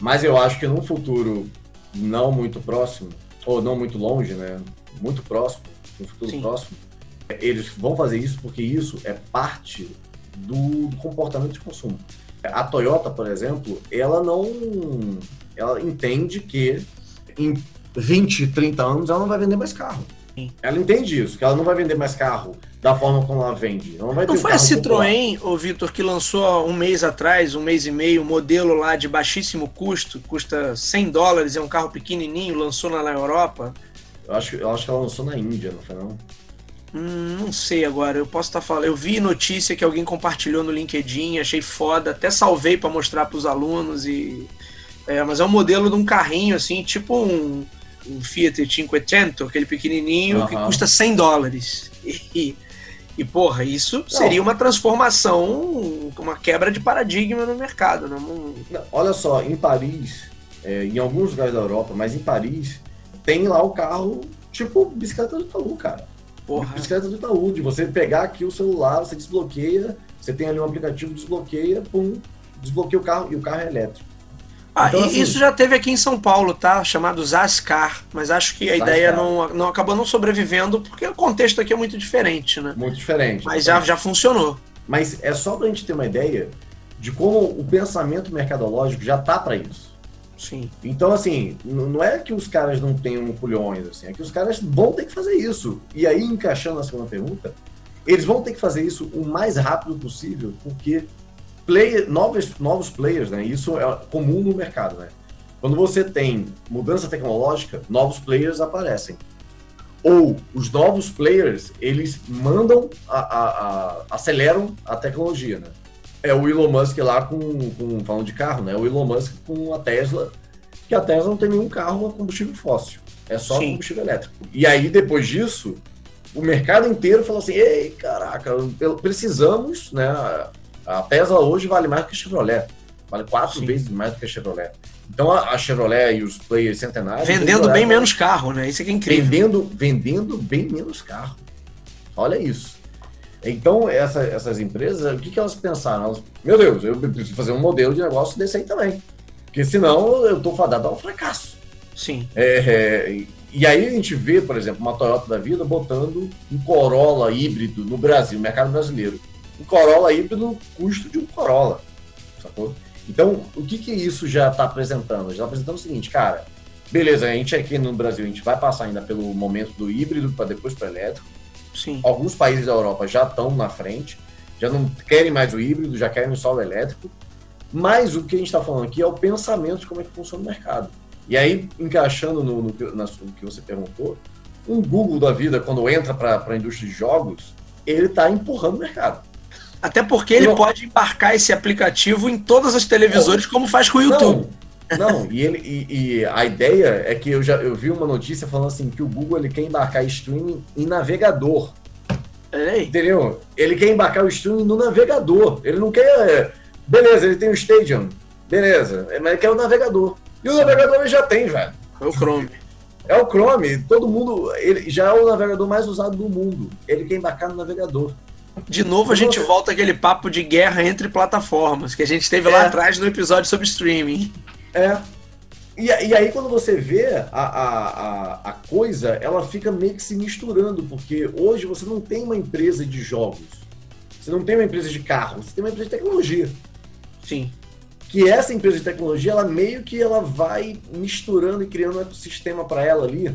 Mas eu acho que num futuro não muito próximo, ou não muito longe, né? Muito próximo, no futuro Sim. próximo, eles vão fazer isso porque isso é parte do, do comportamento de consumo. A Toyota, por exemplo, ela não. Ela entende que em 20, 30 anos ela não vai vender mais carro. Ela entende isso, que ela não vai vender mais carro da forma como ela vende. Ela não vai
não foi a Citroën, o Vitor, que lançou um mês atrás, um mês e meio, um modelo lá de baixíssimo custo, custa 100 dólares, é um carro pequenininho, lançou na Europa.
Eu acho, eu acho que ela lançou na Índia, não foi não?
Hum, não sei agora, eu posso estar tá falando. Eu vi notícia que alguém compartilhou no LinkedIn, achei foda, até salvei para mostrar para os alunos e é, mas é um modelo de um carrinho assim, tipo um, um Fiat 500, aquele pequenininho que custa 100 dólares. E, e porra, isso não. seria uma transformação, uma quebra de paradigma no mercado. Né? Não...
Olha só, em Paris, é, em alguns lugares da Europa, mas em Paris, tem lá o carro tipo bicicleta do Itaú, cara. Porra. Bicicleta do Itaú, de você pegar aqui o celular, você desbloqueia, você tem ali um aplicativo, desbloqueia, pum, desbloqueia o carro e o carro é elétrico.
Ah, então, assim, isso já teve aqui em São Paulo, tá? Chamado Zascar, mas acho que a Zascar. ideia não, não acabou não sobrevivendo porque o contexto aqui é muito diferente, né?
Muito diferente.
Mas já, já funcionou.
Mas é só pra gente ter uma ideia de como o pensamento mercadológico já tá para isso.
Sim.
Então, assim, não é que os caras não tenham culhões, assim, é que os caras vão ter que fazer isso. E aí, encaixando a segunda pergunta, eles vão ter que fazer isso o mais rápido possível, porque player, novos, novos players, né? Isso é comum no mercado, né? Quando você tem mudança tecnológica, novos players aparecem. Ou os novos players, eles mandam, a, a, a, aceleram a tecnologia, né? É o Elon Musk lá com, com, falando de carro, né? O Elon Musk com a Tesla, que a Tesla não tem nenhum carro a combustível fóssil. É só Sim. combustível elétrico. E aí, depois disso, o mercado inteiro falou assim, ei, caraca, precisamos, né? A Tesla hoje vale mais do que a Chevrolet. Vale quatro Sim. vezes mais do que a Chevrolet. Então a, a Chevrolet e os players centenários.
Vendendo bem menos carro, né? Isso é que é incrível.
Vendendo, vendendo bem menos carro. Olha isso. Então, essa, essas empresas, o que, que elas pensaram? Elas, Meu Deus, eu preciso fazer um modelo de negócio desse aí também. Porque senão eu estou fadado ao fracasso.
Sim.
É, é, e aí a gente vê, por exemplo, uma Toyota da vida botando um Corolla híbrido no Brasil, mercado brasileiro um Corolla híbrido no custo de um Corolla. Sacou? Então, o que, que isso já está apresentando? Já está apresentando o seguinte, cara, beleza, a gente aqui no Brasil, a gente vai passar ainda pelo momento do híbrido para depois para elétrico.
Sim.
Alguns países da Europa já estão na frente, já não querem mais o híbrido, já querem só o elétrico. Mas o que a gente está falando aqui é o pensamento de como é que funciona o mercado. E aí, encaixando no, no, no que você perguntou, um Google da vida, quando entra para a indústria de jogos, ele está empurrando o mercado.
Até porque ele não. pode embarcar esse aplicativo em todas as televisores, não. como faz com o YouTube.
Não, não. e, ele, e, e, a ideia é que eu já eu vi uma notícia falando assim que o Google ele quer embarcar streaming em navegador. Ei. Entendeu? Ele quer embarcar o streaming no navegador. Ele não quer. Beleza, ele tem o Stadium. Beleza, mas ele quer o navegador. E o navegador ele já tem, velho.
É o Chrome.
É o Chrome. Todo mundo. Ele já é o navegador mais usado do mundo. Ele quer embarcar no navegador.
De novo, a gente volta aquele papo de guerra entre plataformas que a gente teve é. lá atrás no episódio sobre streaming.
É. E, e aí, quando você vê a, a, a, coisa, ela fica meio que se misturando, porque hoje você não tem uma empresa de jogos, você não tem uma empresa de carro, você tem uma empresa de tecnologia.
Sim.
Que essa empresa de tecnologia, ela meio que ela vai misturando e criando um ecossistema para ela ali,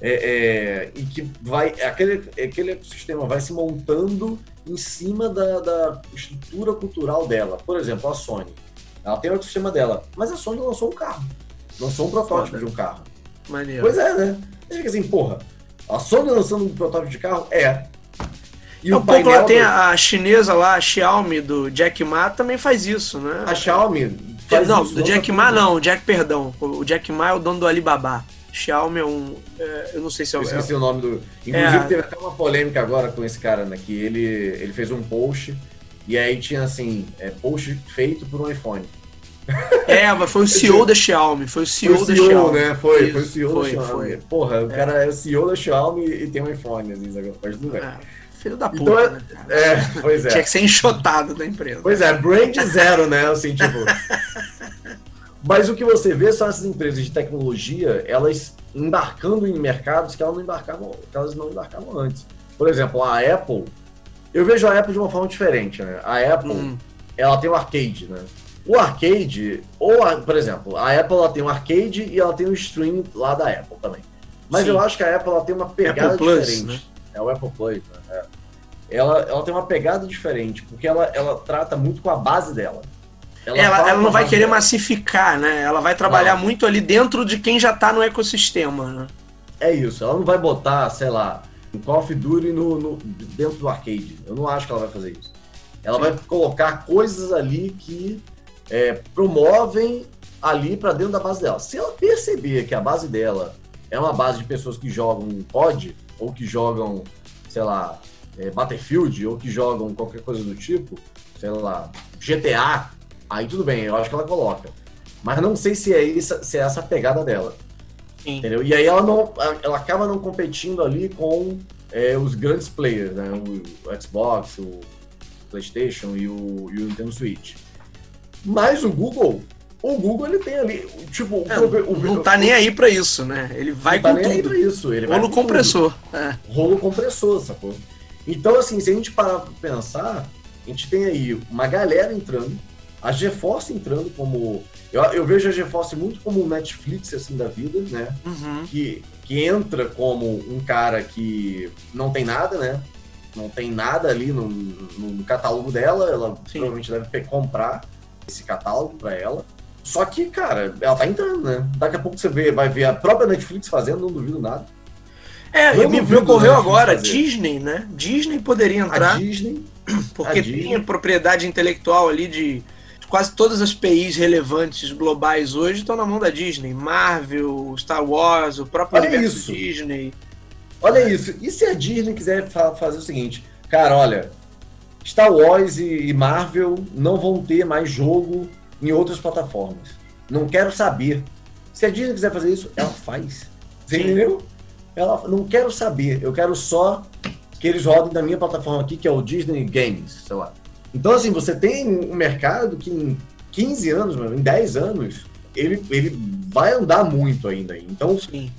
é, é, e que vai aquele, aquele ecossistema vai se montando em cima da, da, estrutura cultural dela. Por exemplo, a Sony. Ela tem o ecossistema dela, mas a Sony lançou um carro. Lançou um protótipo Foda. de um carro.
Maneiro.
Pois é, né? Você fica assim, porra, a Sony lançando um protótipo de carro? É.
E o painel lá tem a chinesa lá, a Xiaomi do Jack Ma também faz isso, né?
A Xiaomi
faz Não, isso, do Jack Ma não, Jack, perdão. O Jack Ma é o dono do Alibaba. Xiaomi é um. É, eu não sei se é o.
Eu esqueci é, o nome do. Inclusive, é, teve até uma polêmica agora com esse cara, né? Que ele, ele fez um post e aí tinha assim: é, post feito por um iPhone.
É, mas foi o CEO da Xiaomi. Foi o CEO, foi o CEO da Xiaomi.
né? Foi, Isso, foi o CEO foi, da Xiaomi. Foi. Porra, o é. cara é o CEO da Xiaomi e tem um iPhone, assim, sabe? Faz tudo bem. É,
filho da então, puta, então, né,
cara? É, pois é.
Tinha que ser enxotado da empresa.
Pois é, brand zero, né? Assim, tipo. Mas o que você vê são essas empresas de tecnologia, elas embarcando em mercados que elas não embarcavam, elas não embarcavam antes. Por exemplo, a Apple, eu vejo a Apple de uma forma diferente, né? A Apple, hum. ela tem o arcade, né? O arcade, ou, a, por exemplo, a Apple ela tem o arcade e ela tem o stream lá da Apple também. Mas Sim. eu acho que a Apple ela tem uma pegada Plus, diferente. Né? É o Apple Plus, né? É. Ela, ela tem uma pegada diferente, porque ela, ela trata muito com a base dela.
Ela, ela, ela não vai querer massificar, né? Ela vai trabalhar não. muito ali dentro de quem já está no ecossistema, né?
É isso, ela não vai botar, sei lá, um Call of Duty no, no, dentro do arcade. Eu não acho que ela vai fazer isso. Ela Sim. vai colocar coisas ali que é, promovem ali para dentro da base dela. Se ela perceber que a base dela é uma base de pessoas que jogam COD, ou que jogam, sei lá, é, Battlefield, ou que jogam qualquer coisa do tipo, sei lá, GTA, aí tudo bem, eu acho que ela coloca. Mas não sei se é, isso, se é essa a pegada dela. Sim. Entendeu? E aí ela não. Ela acaba não competindo ali com é, os grandes players, né? O, o Xbox, o PlayStation e o, e o Nintendo Switch. Mas o Google, o Google ele tem ali, tipo,
é, o, não tá nem aí para isso, né? Ele vai não tá com tá nem tudo.
Aí pra isso, ele
Rolo compressor. É.
Rolo compressor, sacou? Então, assim, se a gente parar pra pensar, a gente tem aí uma galera entrando, a GeForce entrando como. Eu, eu vejo a GeForce muito como um Netflix assim da vida, né? Uhum. Que, que entra como um cara que não tem nada, né? Não tem nada ali no, no, no catálogo dela, ela Sim. provavelmente deve comprar esse catálogo para ela. Só que, cara, ela tá entrando, né? Daqui a pouco você vê, vai ver a própria Netflix fazendo, não duvido nada.
É, não me, me ocorreu agora, fazer. Disney, né? Disney poderia entrar.
A Disney.
Porque a Disney. tem propriedade intelectual ali de quase todas as PIs relevantes globais hoje estão na mão da Disney. Marvel, Star Wars, o próprio
olha isso.
Disney.
Olha isso. E se a Disney quiser fazer o seguinte, cara, olha, Star Wars e Marvel não vão ter mais jogo em outras plataformas. Não quero saber. Se a Disney quiser fazer isso, ela faz. Você entendeu? Ela não quero saber. Eu quero só que eles rodem da minha plataforma aqui, que é o Disney Games, sei lá. Então, assim, você tem um mercado que em 15 anos, em 10 anos, ele, ele vai andar muito ainda. Então, Sim.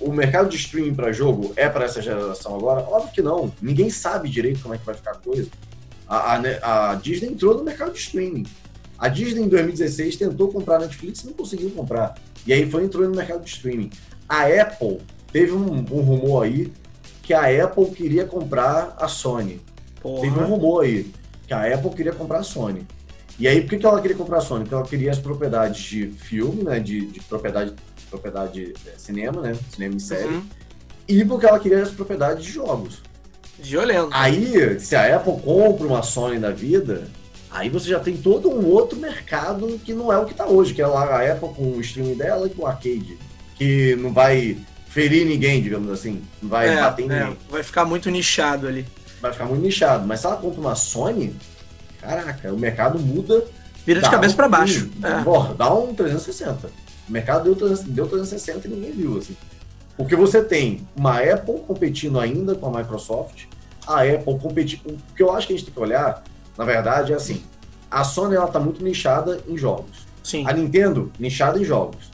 o mercado de streaming para jogo é para essa geração agora? Óbvio que não. Ninguém sabe direito como é que vai ficar a coisa. A, a, a Disney entrou no mercado de streaming. A Disney, em 2016, tentou comprar a Netflix e não conseguiu comprar. E aí foi entrou no mercado de streaming. A Apple, teve um, um rumor aí que a Apple queria comprar a Sony. Porra. Teve um rumor aí que a Apple queria comprar a Sony. E aí, por que, que ela queria comprar a Sony? Porque ela queria as propriedades de filme, né? De, de propriedade, propriedade de é, cinema, né? Cinema e série. Uhum. E porque ela queria as propriedades de jogos.
Violento.
Aí, se a Apple compra uma Sony da vida, aí você já tem todo um outro mercado que não é o que está hoje, que é lá a Apple com o streaming dela e com o arcade. Que não vai ferir ninguém, digamos assim. Não vai é, bater em é, ninguém.
Vai ficar muito nichado ali
vai ficar muito nichado. Mas se ela compra uma Sony, caraca, o mercado muda.
Vira de cabeça um, para baixo.
é. Porra, dá um 360. O mercado deu, deu 360 e ninguém viu, assim. Porque você tem uma Apple competindo ainda com a Microsoft, a Apple competindo. O que eu acho que a gente tem que olhar, na verdade, é assim: a Sony ela tá muito nichada em jogos.
Sim.
A Nintendo, nichada em jogos.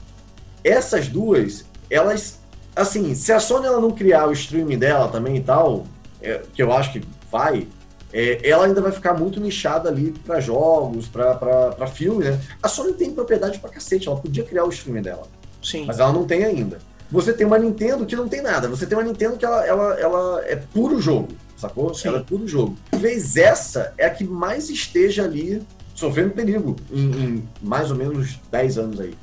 Essas duas, elas. Assim, se a Sony ela não criar o streaming dela também e tal, é, que eu acho que vai, é, ela ainda vai ficar muito nichada ali para jogos, para filme, né? A Sony tem propriedade pra cacete, ela podia criar o streaming dela.
Sim.
Mas ela não tem ainda. Você tem uma Nintendo que não tem nada. Você tem uma Nintendo que ela, ela, ela é puro jogo, sacou? Sim. Ela é puro jogo. Talvez essa é a que mais esteja ali sofrendo perigo em, em mais ou menos 10 anos aí.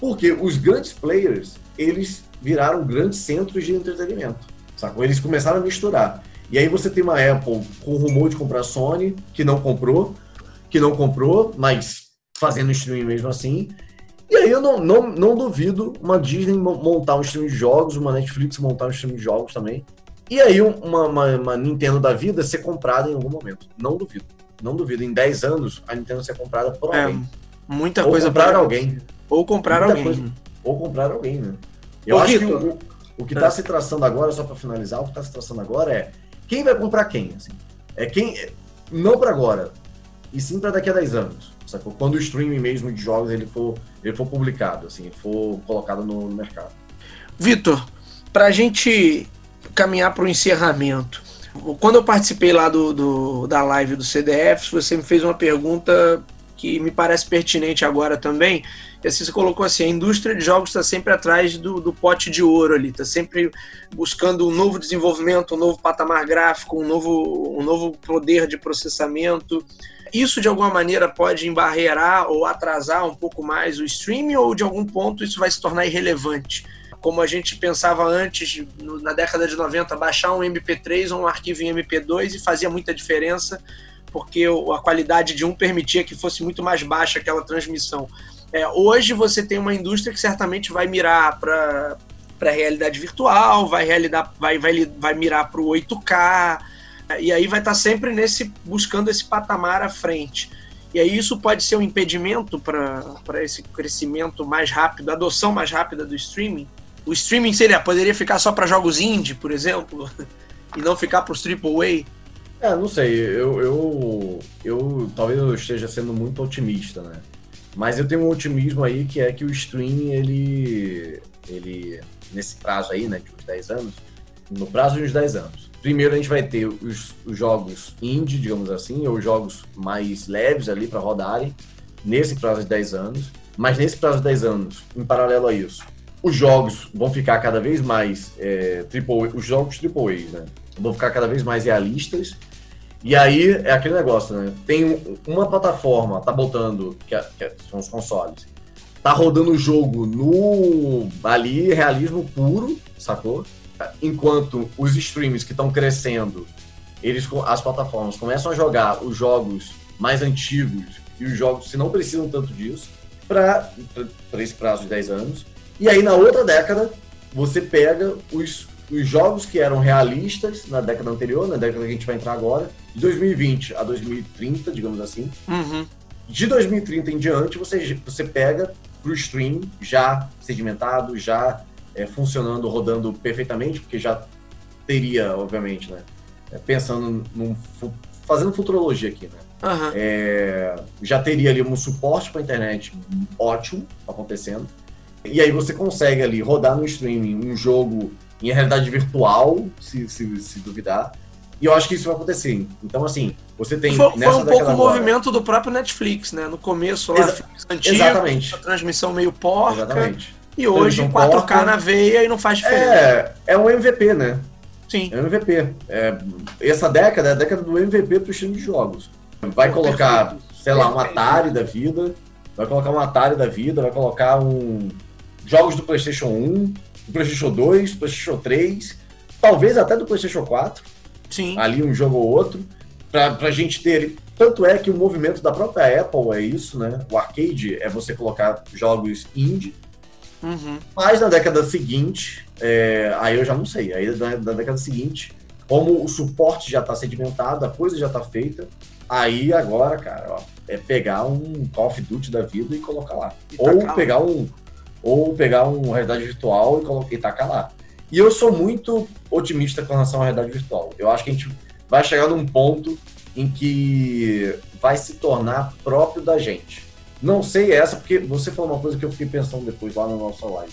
Porque os grandes players, eles viraram grandes centros de entretenimento, sacou? Eles começaram a misturar. E aí você tem uma Apple com rumor de comprar a Sony, que não comprou, que não comprou, mas fazendo streaming mesmo assim. E aí eu não, não, não duvido uma Disney montar um streaming de jogos, uma Netflix montar um streaming de jogos também. E aí uma, uma, uma, Nintendo da vida ser comprada em algum momento. Não duvido. Não duvido. Em 10 anos, a Nintendo ser comprada por é, alguém.
Muita
ou
coisa
comprar pra... alguém.
Ou comprar muita alguém. Coisa.
Ou comprar alguém, né? Eu Ô, acho Rito. que o, o que está é. se traçando agora, só para finalizar, o que está se traçando agora é quem vai comprar quem? Assim? É quem. Não para agora, e sim para daqui a 10 anos. Sacou? Quando o streaming mesmo de jogos ele for, ele for publicado, assim, for colocado no, no mercado.
Vitor, para a gente caminhar para o encerramento, Quando eu participei lá do, do, da live do CDF, você me fez uma pergunta que me parece pertinente agora também. Assim, você colocou assim: a indústria de jogos está sempre atrás do, do pote de ouro ali, está sempre buscando um novo desenvolvimento, um novo patamar gráfico, um novo, um novo poder de processamento. Isso de alguma maneira pode embarrear ou atrasar um pouco mais o streaming, ou de algum ponto isso vai se tornar irrelevante? como a gente pensava antes, na década de 90, baixar um MP3 ou um arquivo em MP2 e fazia muita diferença, porque a qualidade de um permitia que fosse muito mais baixa aquela transmissão. É, hoje você tem uma indústria que certamente vai mirar para a realidade virtual, vai, realidade, vai, vai, vai mirar para o 8K, e aí vai estar tá sempre nesse buscando esse patamar à frente. E aí isso pode ser um impedimento para esse crescimento mais rápido, adoção mais rápida do streaming o streaming seria, poderia ficar só para jogos indie, por exemplo, e não ficar para os AAA?
É, não sei, eu, eu, eu talvez eu esteja sendo muito otimista, né? Mas eu tenho um otimismo aí que é que o streaming, ele, ele nesse prazo aí, né, de uns 10 anos, no prazo de uns 10 anos, primeiro a gente vai ter os, os jogos indie, digamos assim, ou jogos mais leves ali para rodarem, nesse prazo de 10 anos, mas nesse prazo de 10 anos, em paralelo a isso, os jogos vão ficar cada vez mais é, triple, os jogos AAA, né? Vão ficar cada vez mais realistas. E aí é aquele negócio, né? Tem uma plataforma, tá botando, que, é, que é, são os consoles, tá rodando o jogo no ali, realismo puro, sacou? Enquanto os streams que estão crescendo, eles as plataformas começam a jogar os jogos mais antigos e os jogos que não precisam tanto disso para esse prazo de 10 anos. E aí, na outra década, você pega os, os jogos que eram realistas na década anterior, na década que a gente vai entrar agora, de 2020 a 2030, digamos assim.
Uhum.
De 2030 em diante, você, você pega para o stream já sedimentado, já é, funcionando, rodando perfeitamente, porque já teria, obviamente, né? É, pensando num. fazendo futurologia aqui, né?
Uhum.
É, já teria ali um suporte para a internet ótimo acontecendo. E aí você consegue ali rodar no streaming um jogo em realidade virtual, se, se, se duvidar. E eu acho que isso vai acontecer. Então, assim, você tem.
Foi, foi um pouco o movimento do próprio Netflix, né? No começo lá, Exa
antigo, exatamente.
a transmissão meio porca. Exatamente. E hoje 4K porca, na veia e não faz diferença.
É, é um MVP, né?
Sim.
É um MVP. É, essa década é a década do MVP pro estilo de jogos. Vai colocar, sei lá, um Atari da vida, vai colocar um Atari da vida, vai colocar um jogos do PlayStation 1, do PlayStation 2, do PlayStation 3, talvez até do PlayStation 4.
Sim.
Ali um jogo ou outro, para a gente ter. Tanto é que o movimento da própria Apple é isso, né? O arcade é você colocar jogos indie.
Uhum.
Mas na década seguinte, é, aí eu já não sei. Aí na, na década seguinte, como o suporte já está sedimentado, a coisa já está feita, aí agora, cara, ó, é pegar um Call of Duty da vida e colocar lá. E Ou pegar um, ou pegar uma realidade virtual e, colocar, e tacar lá. E eu sou muito otimista com relação à realidade virtual. Eu acho que a gente vai chegar num ponto em que vai se tornar próprio da gente. Não sei essa, porque você falou uma coisa que eu fiquei pensando depois lá na nossa live.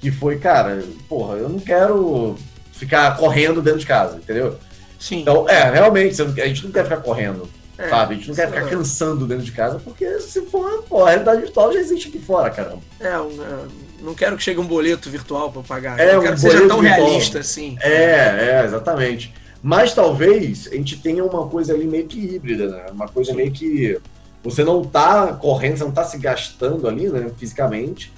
Que foi, cara, porra, eu não quero ficar correndo dentro de casa, entendeu?
Sim.
Então, é, realmente, a gente não quer ficar correndo é, sabe? A gente não quer ficar cansando dentro de casa, porque se for, pô, a realidade virtual já existe aqui fora, caramba.
É, é não quero que chegue um boleto virtual para pagar.
É,
não
um
quero que seja tão virtual. realista assim.
É, é, exatamente. Mas talvez a gente tenha uma coisa ali meio que híbrida, né? Uma coisa meio que você não tá correndo, você não tá se gastando ali, né, fisicamente.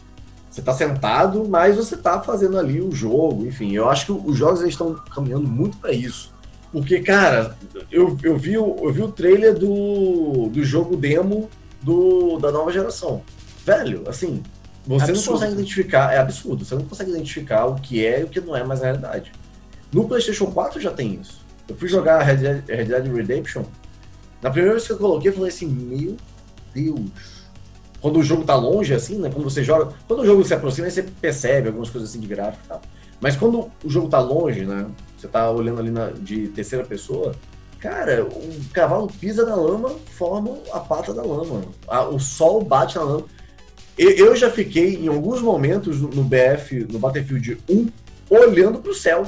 Você tá sentado, mas você tá fazendo ali o jogo, enfim. Eu acho que os jogos estão caminhando muito para isso. Porque, cara, eu, eu, vi, eu vi o trailer do, do jogo demo do, da nova geração. Velho, assim, você absurdo. não consegue identificar, é absurdo, você não consegue identificar o que é e o que não é mais a realidade. No PlayStation 4 já tem isso. Eu fui jogar Red Dead, Red Dead Redemption. Na primeira vez que eu coloquei, eu falei assim: Meu Deus. Quando o jogo tá longe, assim, né? Quando você joga. Quando o jogo se aproxima, você percebe algumas coisas assim de gráfico e tal. Mas quando o jogo tá longe, né? Você tá olhando ali na, de terceira pessoa, cara, o cavalo pisa na lama, forma a pata da lama. A, o sol bate na lama. Eu, eu já fiquei em alguns momentos no BF, no Battlefield 1, olhando pro céu.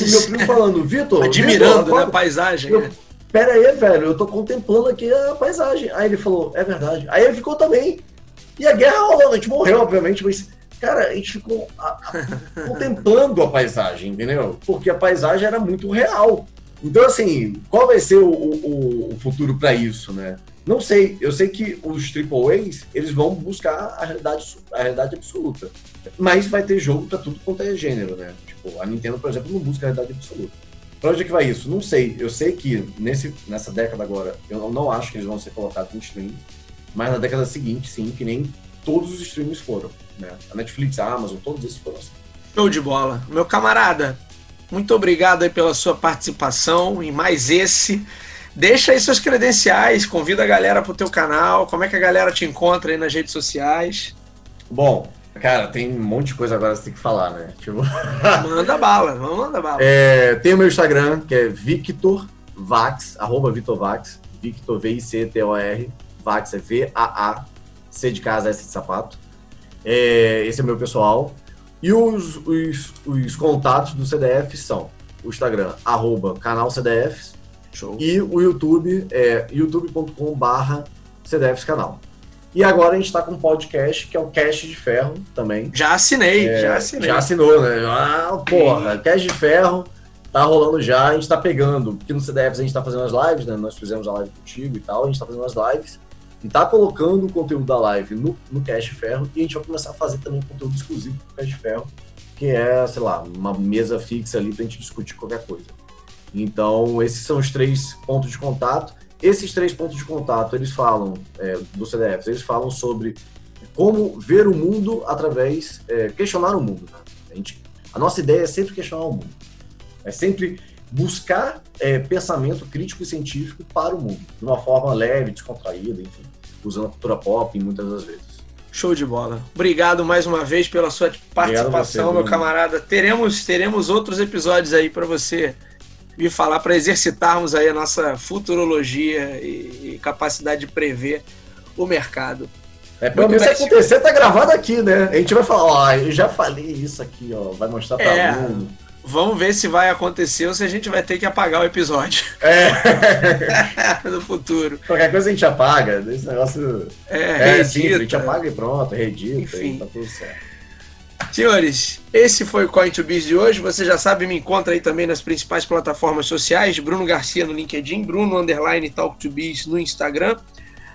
E meu primo falando, Vitor.
Admirando Vitor, né, a paisagem. Eu,
Pera aí, velho, eu tô contemplando aqui a paisagem. Aí ele falou, é verdade. Aí ele ficou também. E a guerra rolando, a gente morreu, obviamente, mas, cara, a gente ficou a, a, contemplando a paisagem, entendeu? Porque a paisagem era muito real. Então, assim, qual vai ser o, o, o futuro para isso, né? Não sei. Eu sei que os AAAs, eles vão buscar a realidade, a realidade absoluta. Mas vai ter jogo para tudo quanto é gênero, né? Tipo, a Nintendo, por exemplo, não busca a realidade absoluta. Pra onde é que vai isso? Não sei. Eu sei que nesse, nessa década agora, eu não acho que eles vão ser colocados em stream, mas na década seguinte, sim, que nem todos os streams foram. Né? A Netflix, a Amazon, todos esses foram assim.
Show de bola. Meu camarada, muito obrigado aí pela sua participação em mais esse. Deixa aí suas credenciais, convida a galera pro teu canal, como é que a galera te encontra aí nas redes sociais.
Bom, cara, tem um monte de coisa agora que você tem que falar, né?
Tipo... manda bala, vamos mandar bala.
É, tem o meu Instagram, que é Victor Vax, arroba Victor Vax, Victor V-I-C-T-O-R, Vax é V-A-A, C de casa, S de sapato. É, esse é o meu pessoal. E os, os, os contatos do CDF são o Instagram, arroba canal CDFs, Show. e o YouTube é youtube.com barra CDFs canal. E agora a gente está com um podcast que é o Cash de Ferro também.
Já assinei, é, já assinei.
Já assinou, né? Ah, porra, e... Cash de Ferro tá rolando já, a gente tá pegando, porque no CDFs a gente tá fazendo as lives, né? Nós fizemos a live contigo e tal, a gente tá fazendo as lives e tá colocando o conteúdo da live no, no Cash Ferro e a gente vai começar a fazer também conteúdo exclusivo pro Cash Ferro, que é, sei lá, uma mesa fixa ali pra gente discutir qualquer coisa. Então, esses são os três pontos de contato. Esses três pontos de contato, eles falam, é, do CDF, eles falam sobre como ver o mundo através, é, questionar o mundo. Né? A, gente, a nossa ideia é sempre questionar o mundo. É sempre buscar é, pensamento crítico e científico para o mundo, de uma forma leve, descontraída, enfim, usando a cultura pop muitas das vezes.
Show de bola. Obrigado mais uma vez pela sua participação, você, meu camarada. Teremos, teremos outros episódios aí para você vir falar, para exercitarmos aí a nossa futurologia e, e capacidade de prever o mercado.
É, pelo menos se acontecer, tá gravado aqui, né? A gente vai falar, ó, eu já falei isso aqui, ó, vai mostrar para é, mundo.
Vamos ver se vai acontecer ou se a gente vai ter que apagar o episódio. É. no futuro.
Qualquer coisa a gente apaga. Esse negócio. É, é simples, a gente apaga e pronto, redita, Enfim. tá tudo certo.
Senhores, esse foi o Coin to Biz de hoje. Você já sabe, me encontra aí também nas principais plataformas sociais. Bruno Garcia no LinkedIn, Bruno Underline Talk to Biz no Instagram.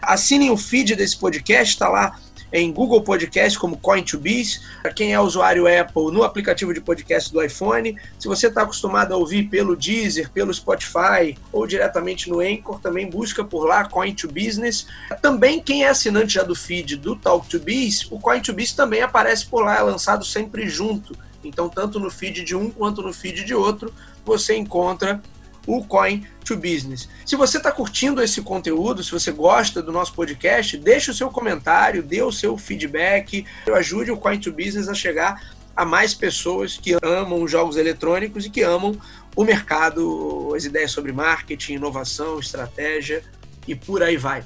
Assinem o feed desse podcast, está lá em Google Podcast como Coin2Biz. Para quem é usuário Apple, no aplicativo de podcast do iPhone. Se você está acostumado a ouvir pelo Deezer, pelo Spotify ou diretamente no Anchor, também busca por lá Coin2Business. Também quem é assinante já do feed do Talk2Biz, o Coin2Biz também aparece por lá, é lançado sempre junto. Então, tanto no feed de um quanto no feed de outro, você encontra o Coin to Business. Se você está curtindo esse conteúdo, se você gosta do nosso podcast, deixe o seu comentário, dê o seu feedback, ajude o Coin to Business a chegar a mais pessoas que amam jogos eletrônicos e que amam o mercado, as ideias sobre marketing, inovação, estratégia e por aí vai.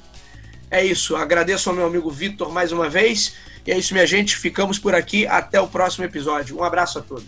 É isso, agradeço ao meu amigo Vitor mais uma vez. E é isso, minha gente. Ficamos por aqui. Até o próximo episódio. Um abraço a todos.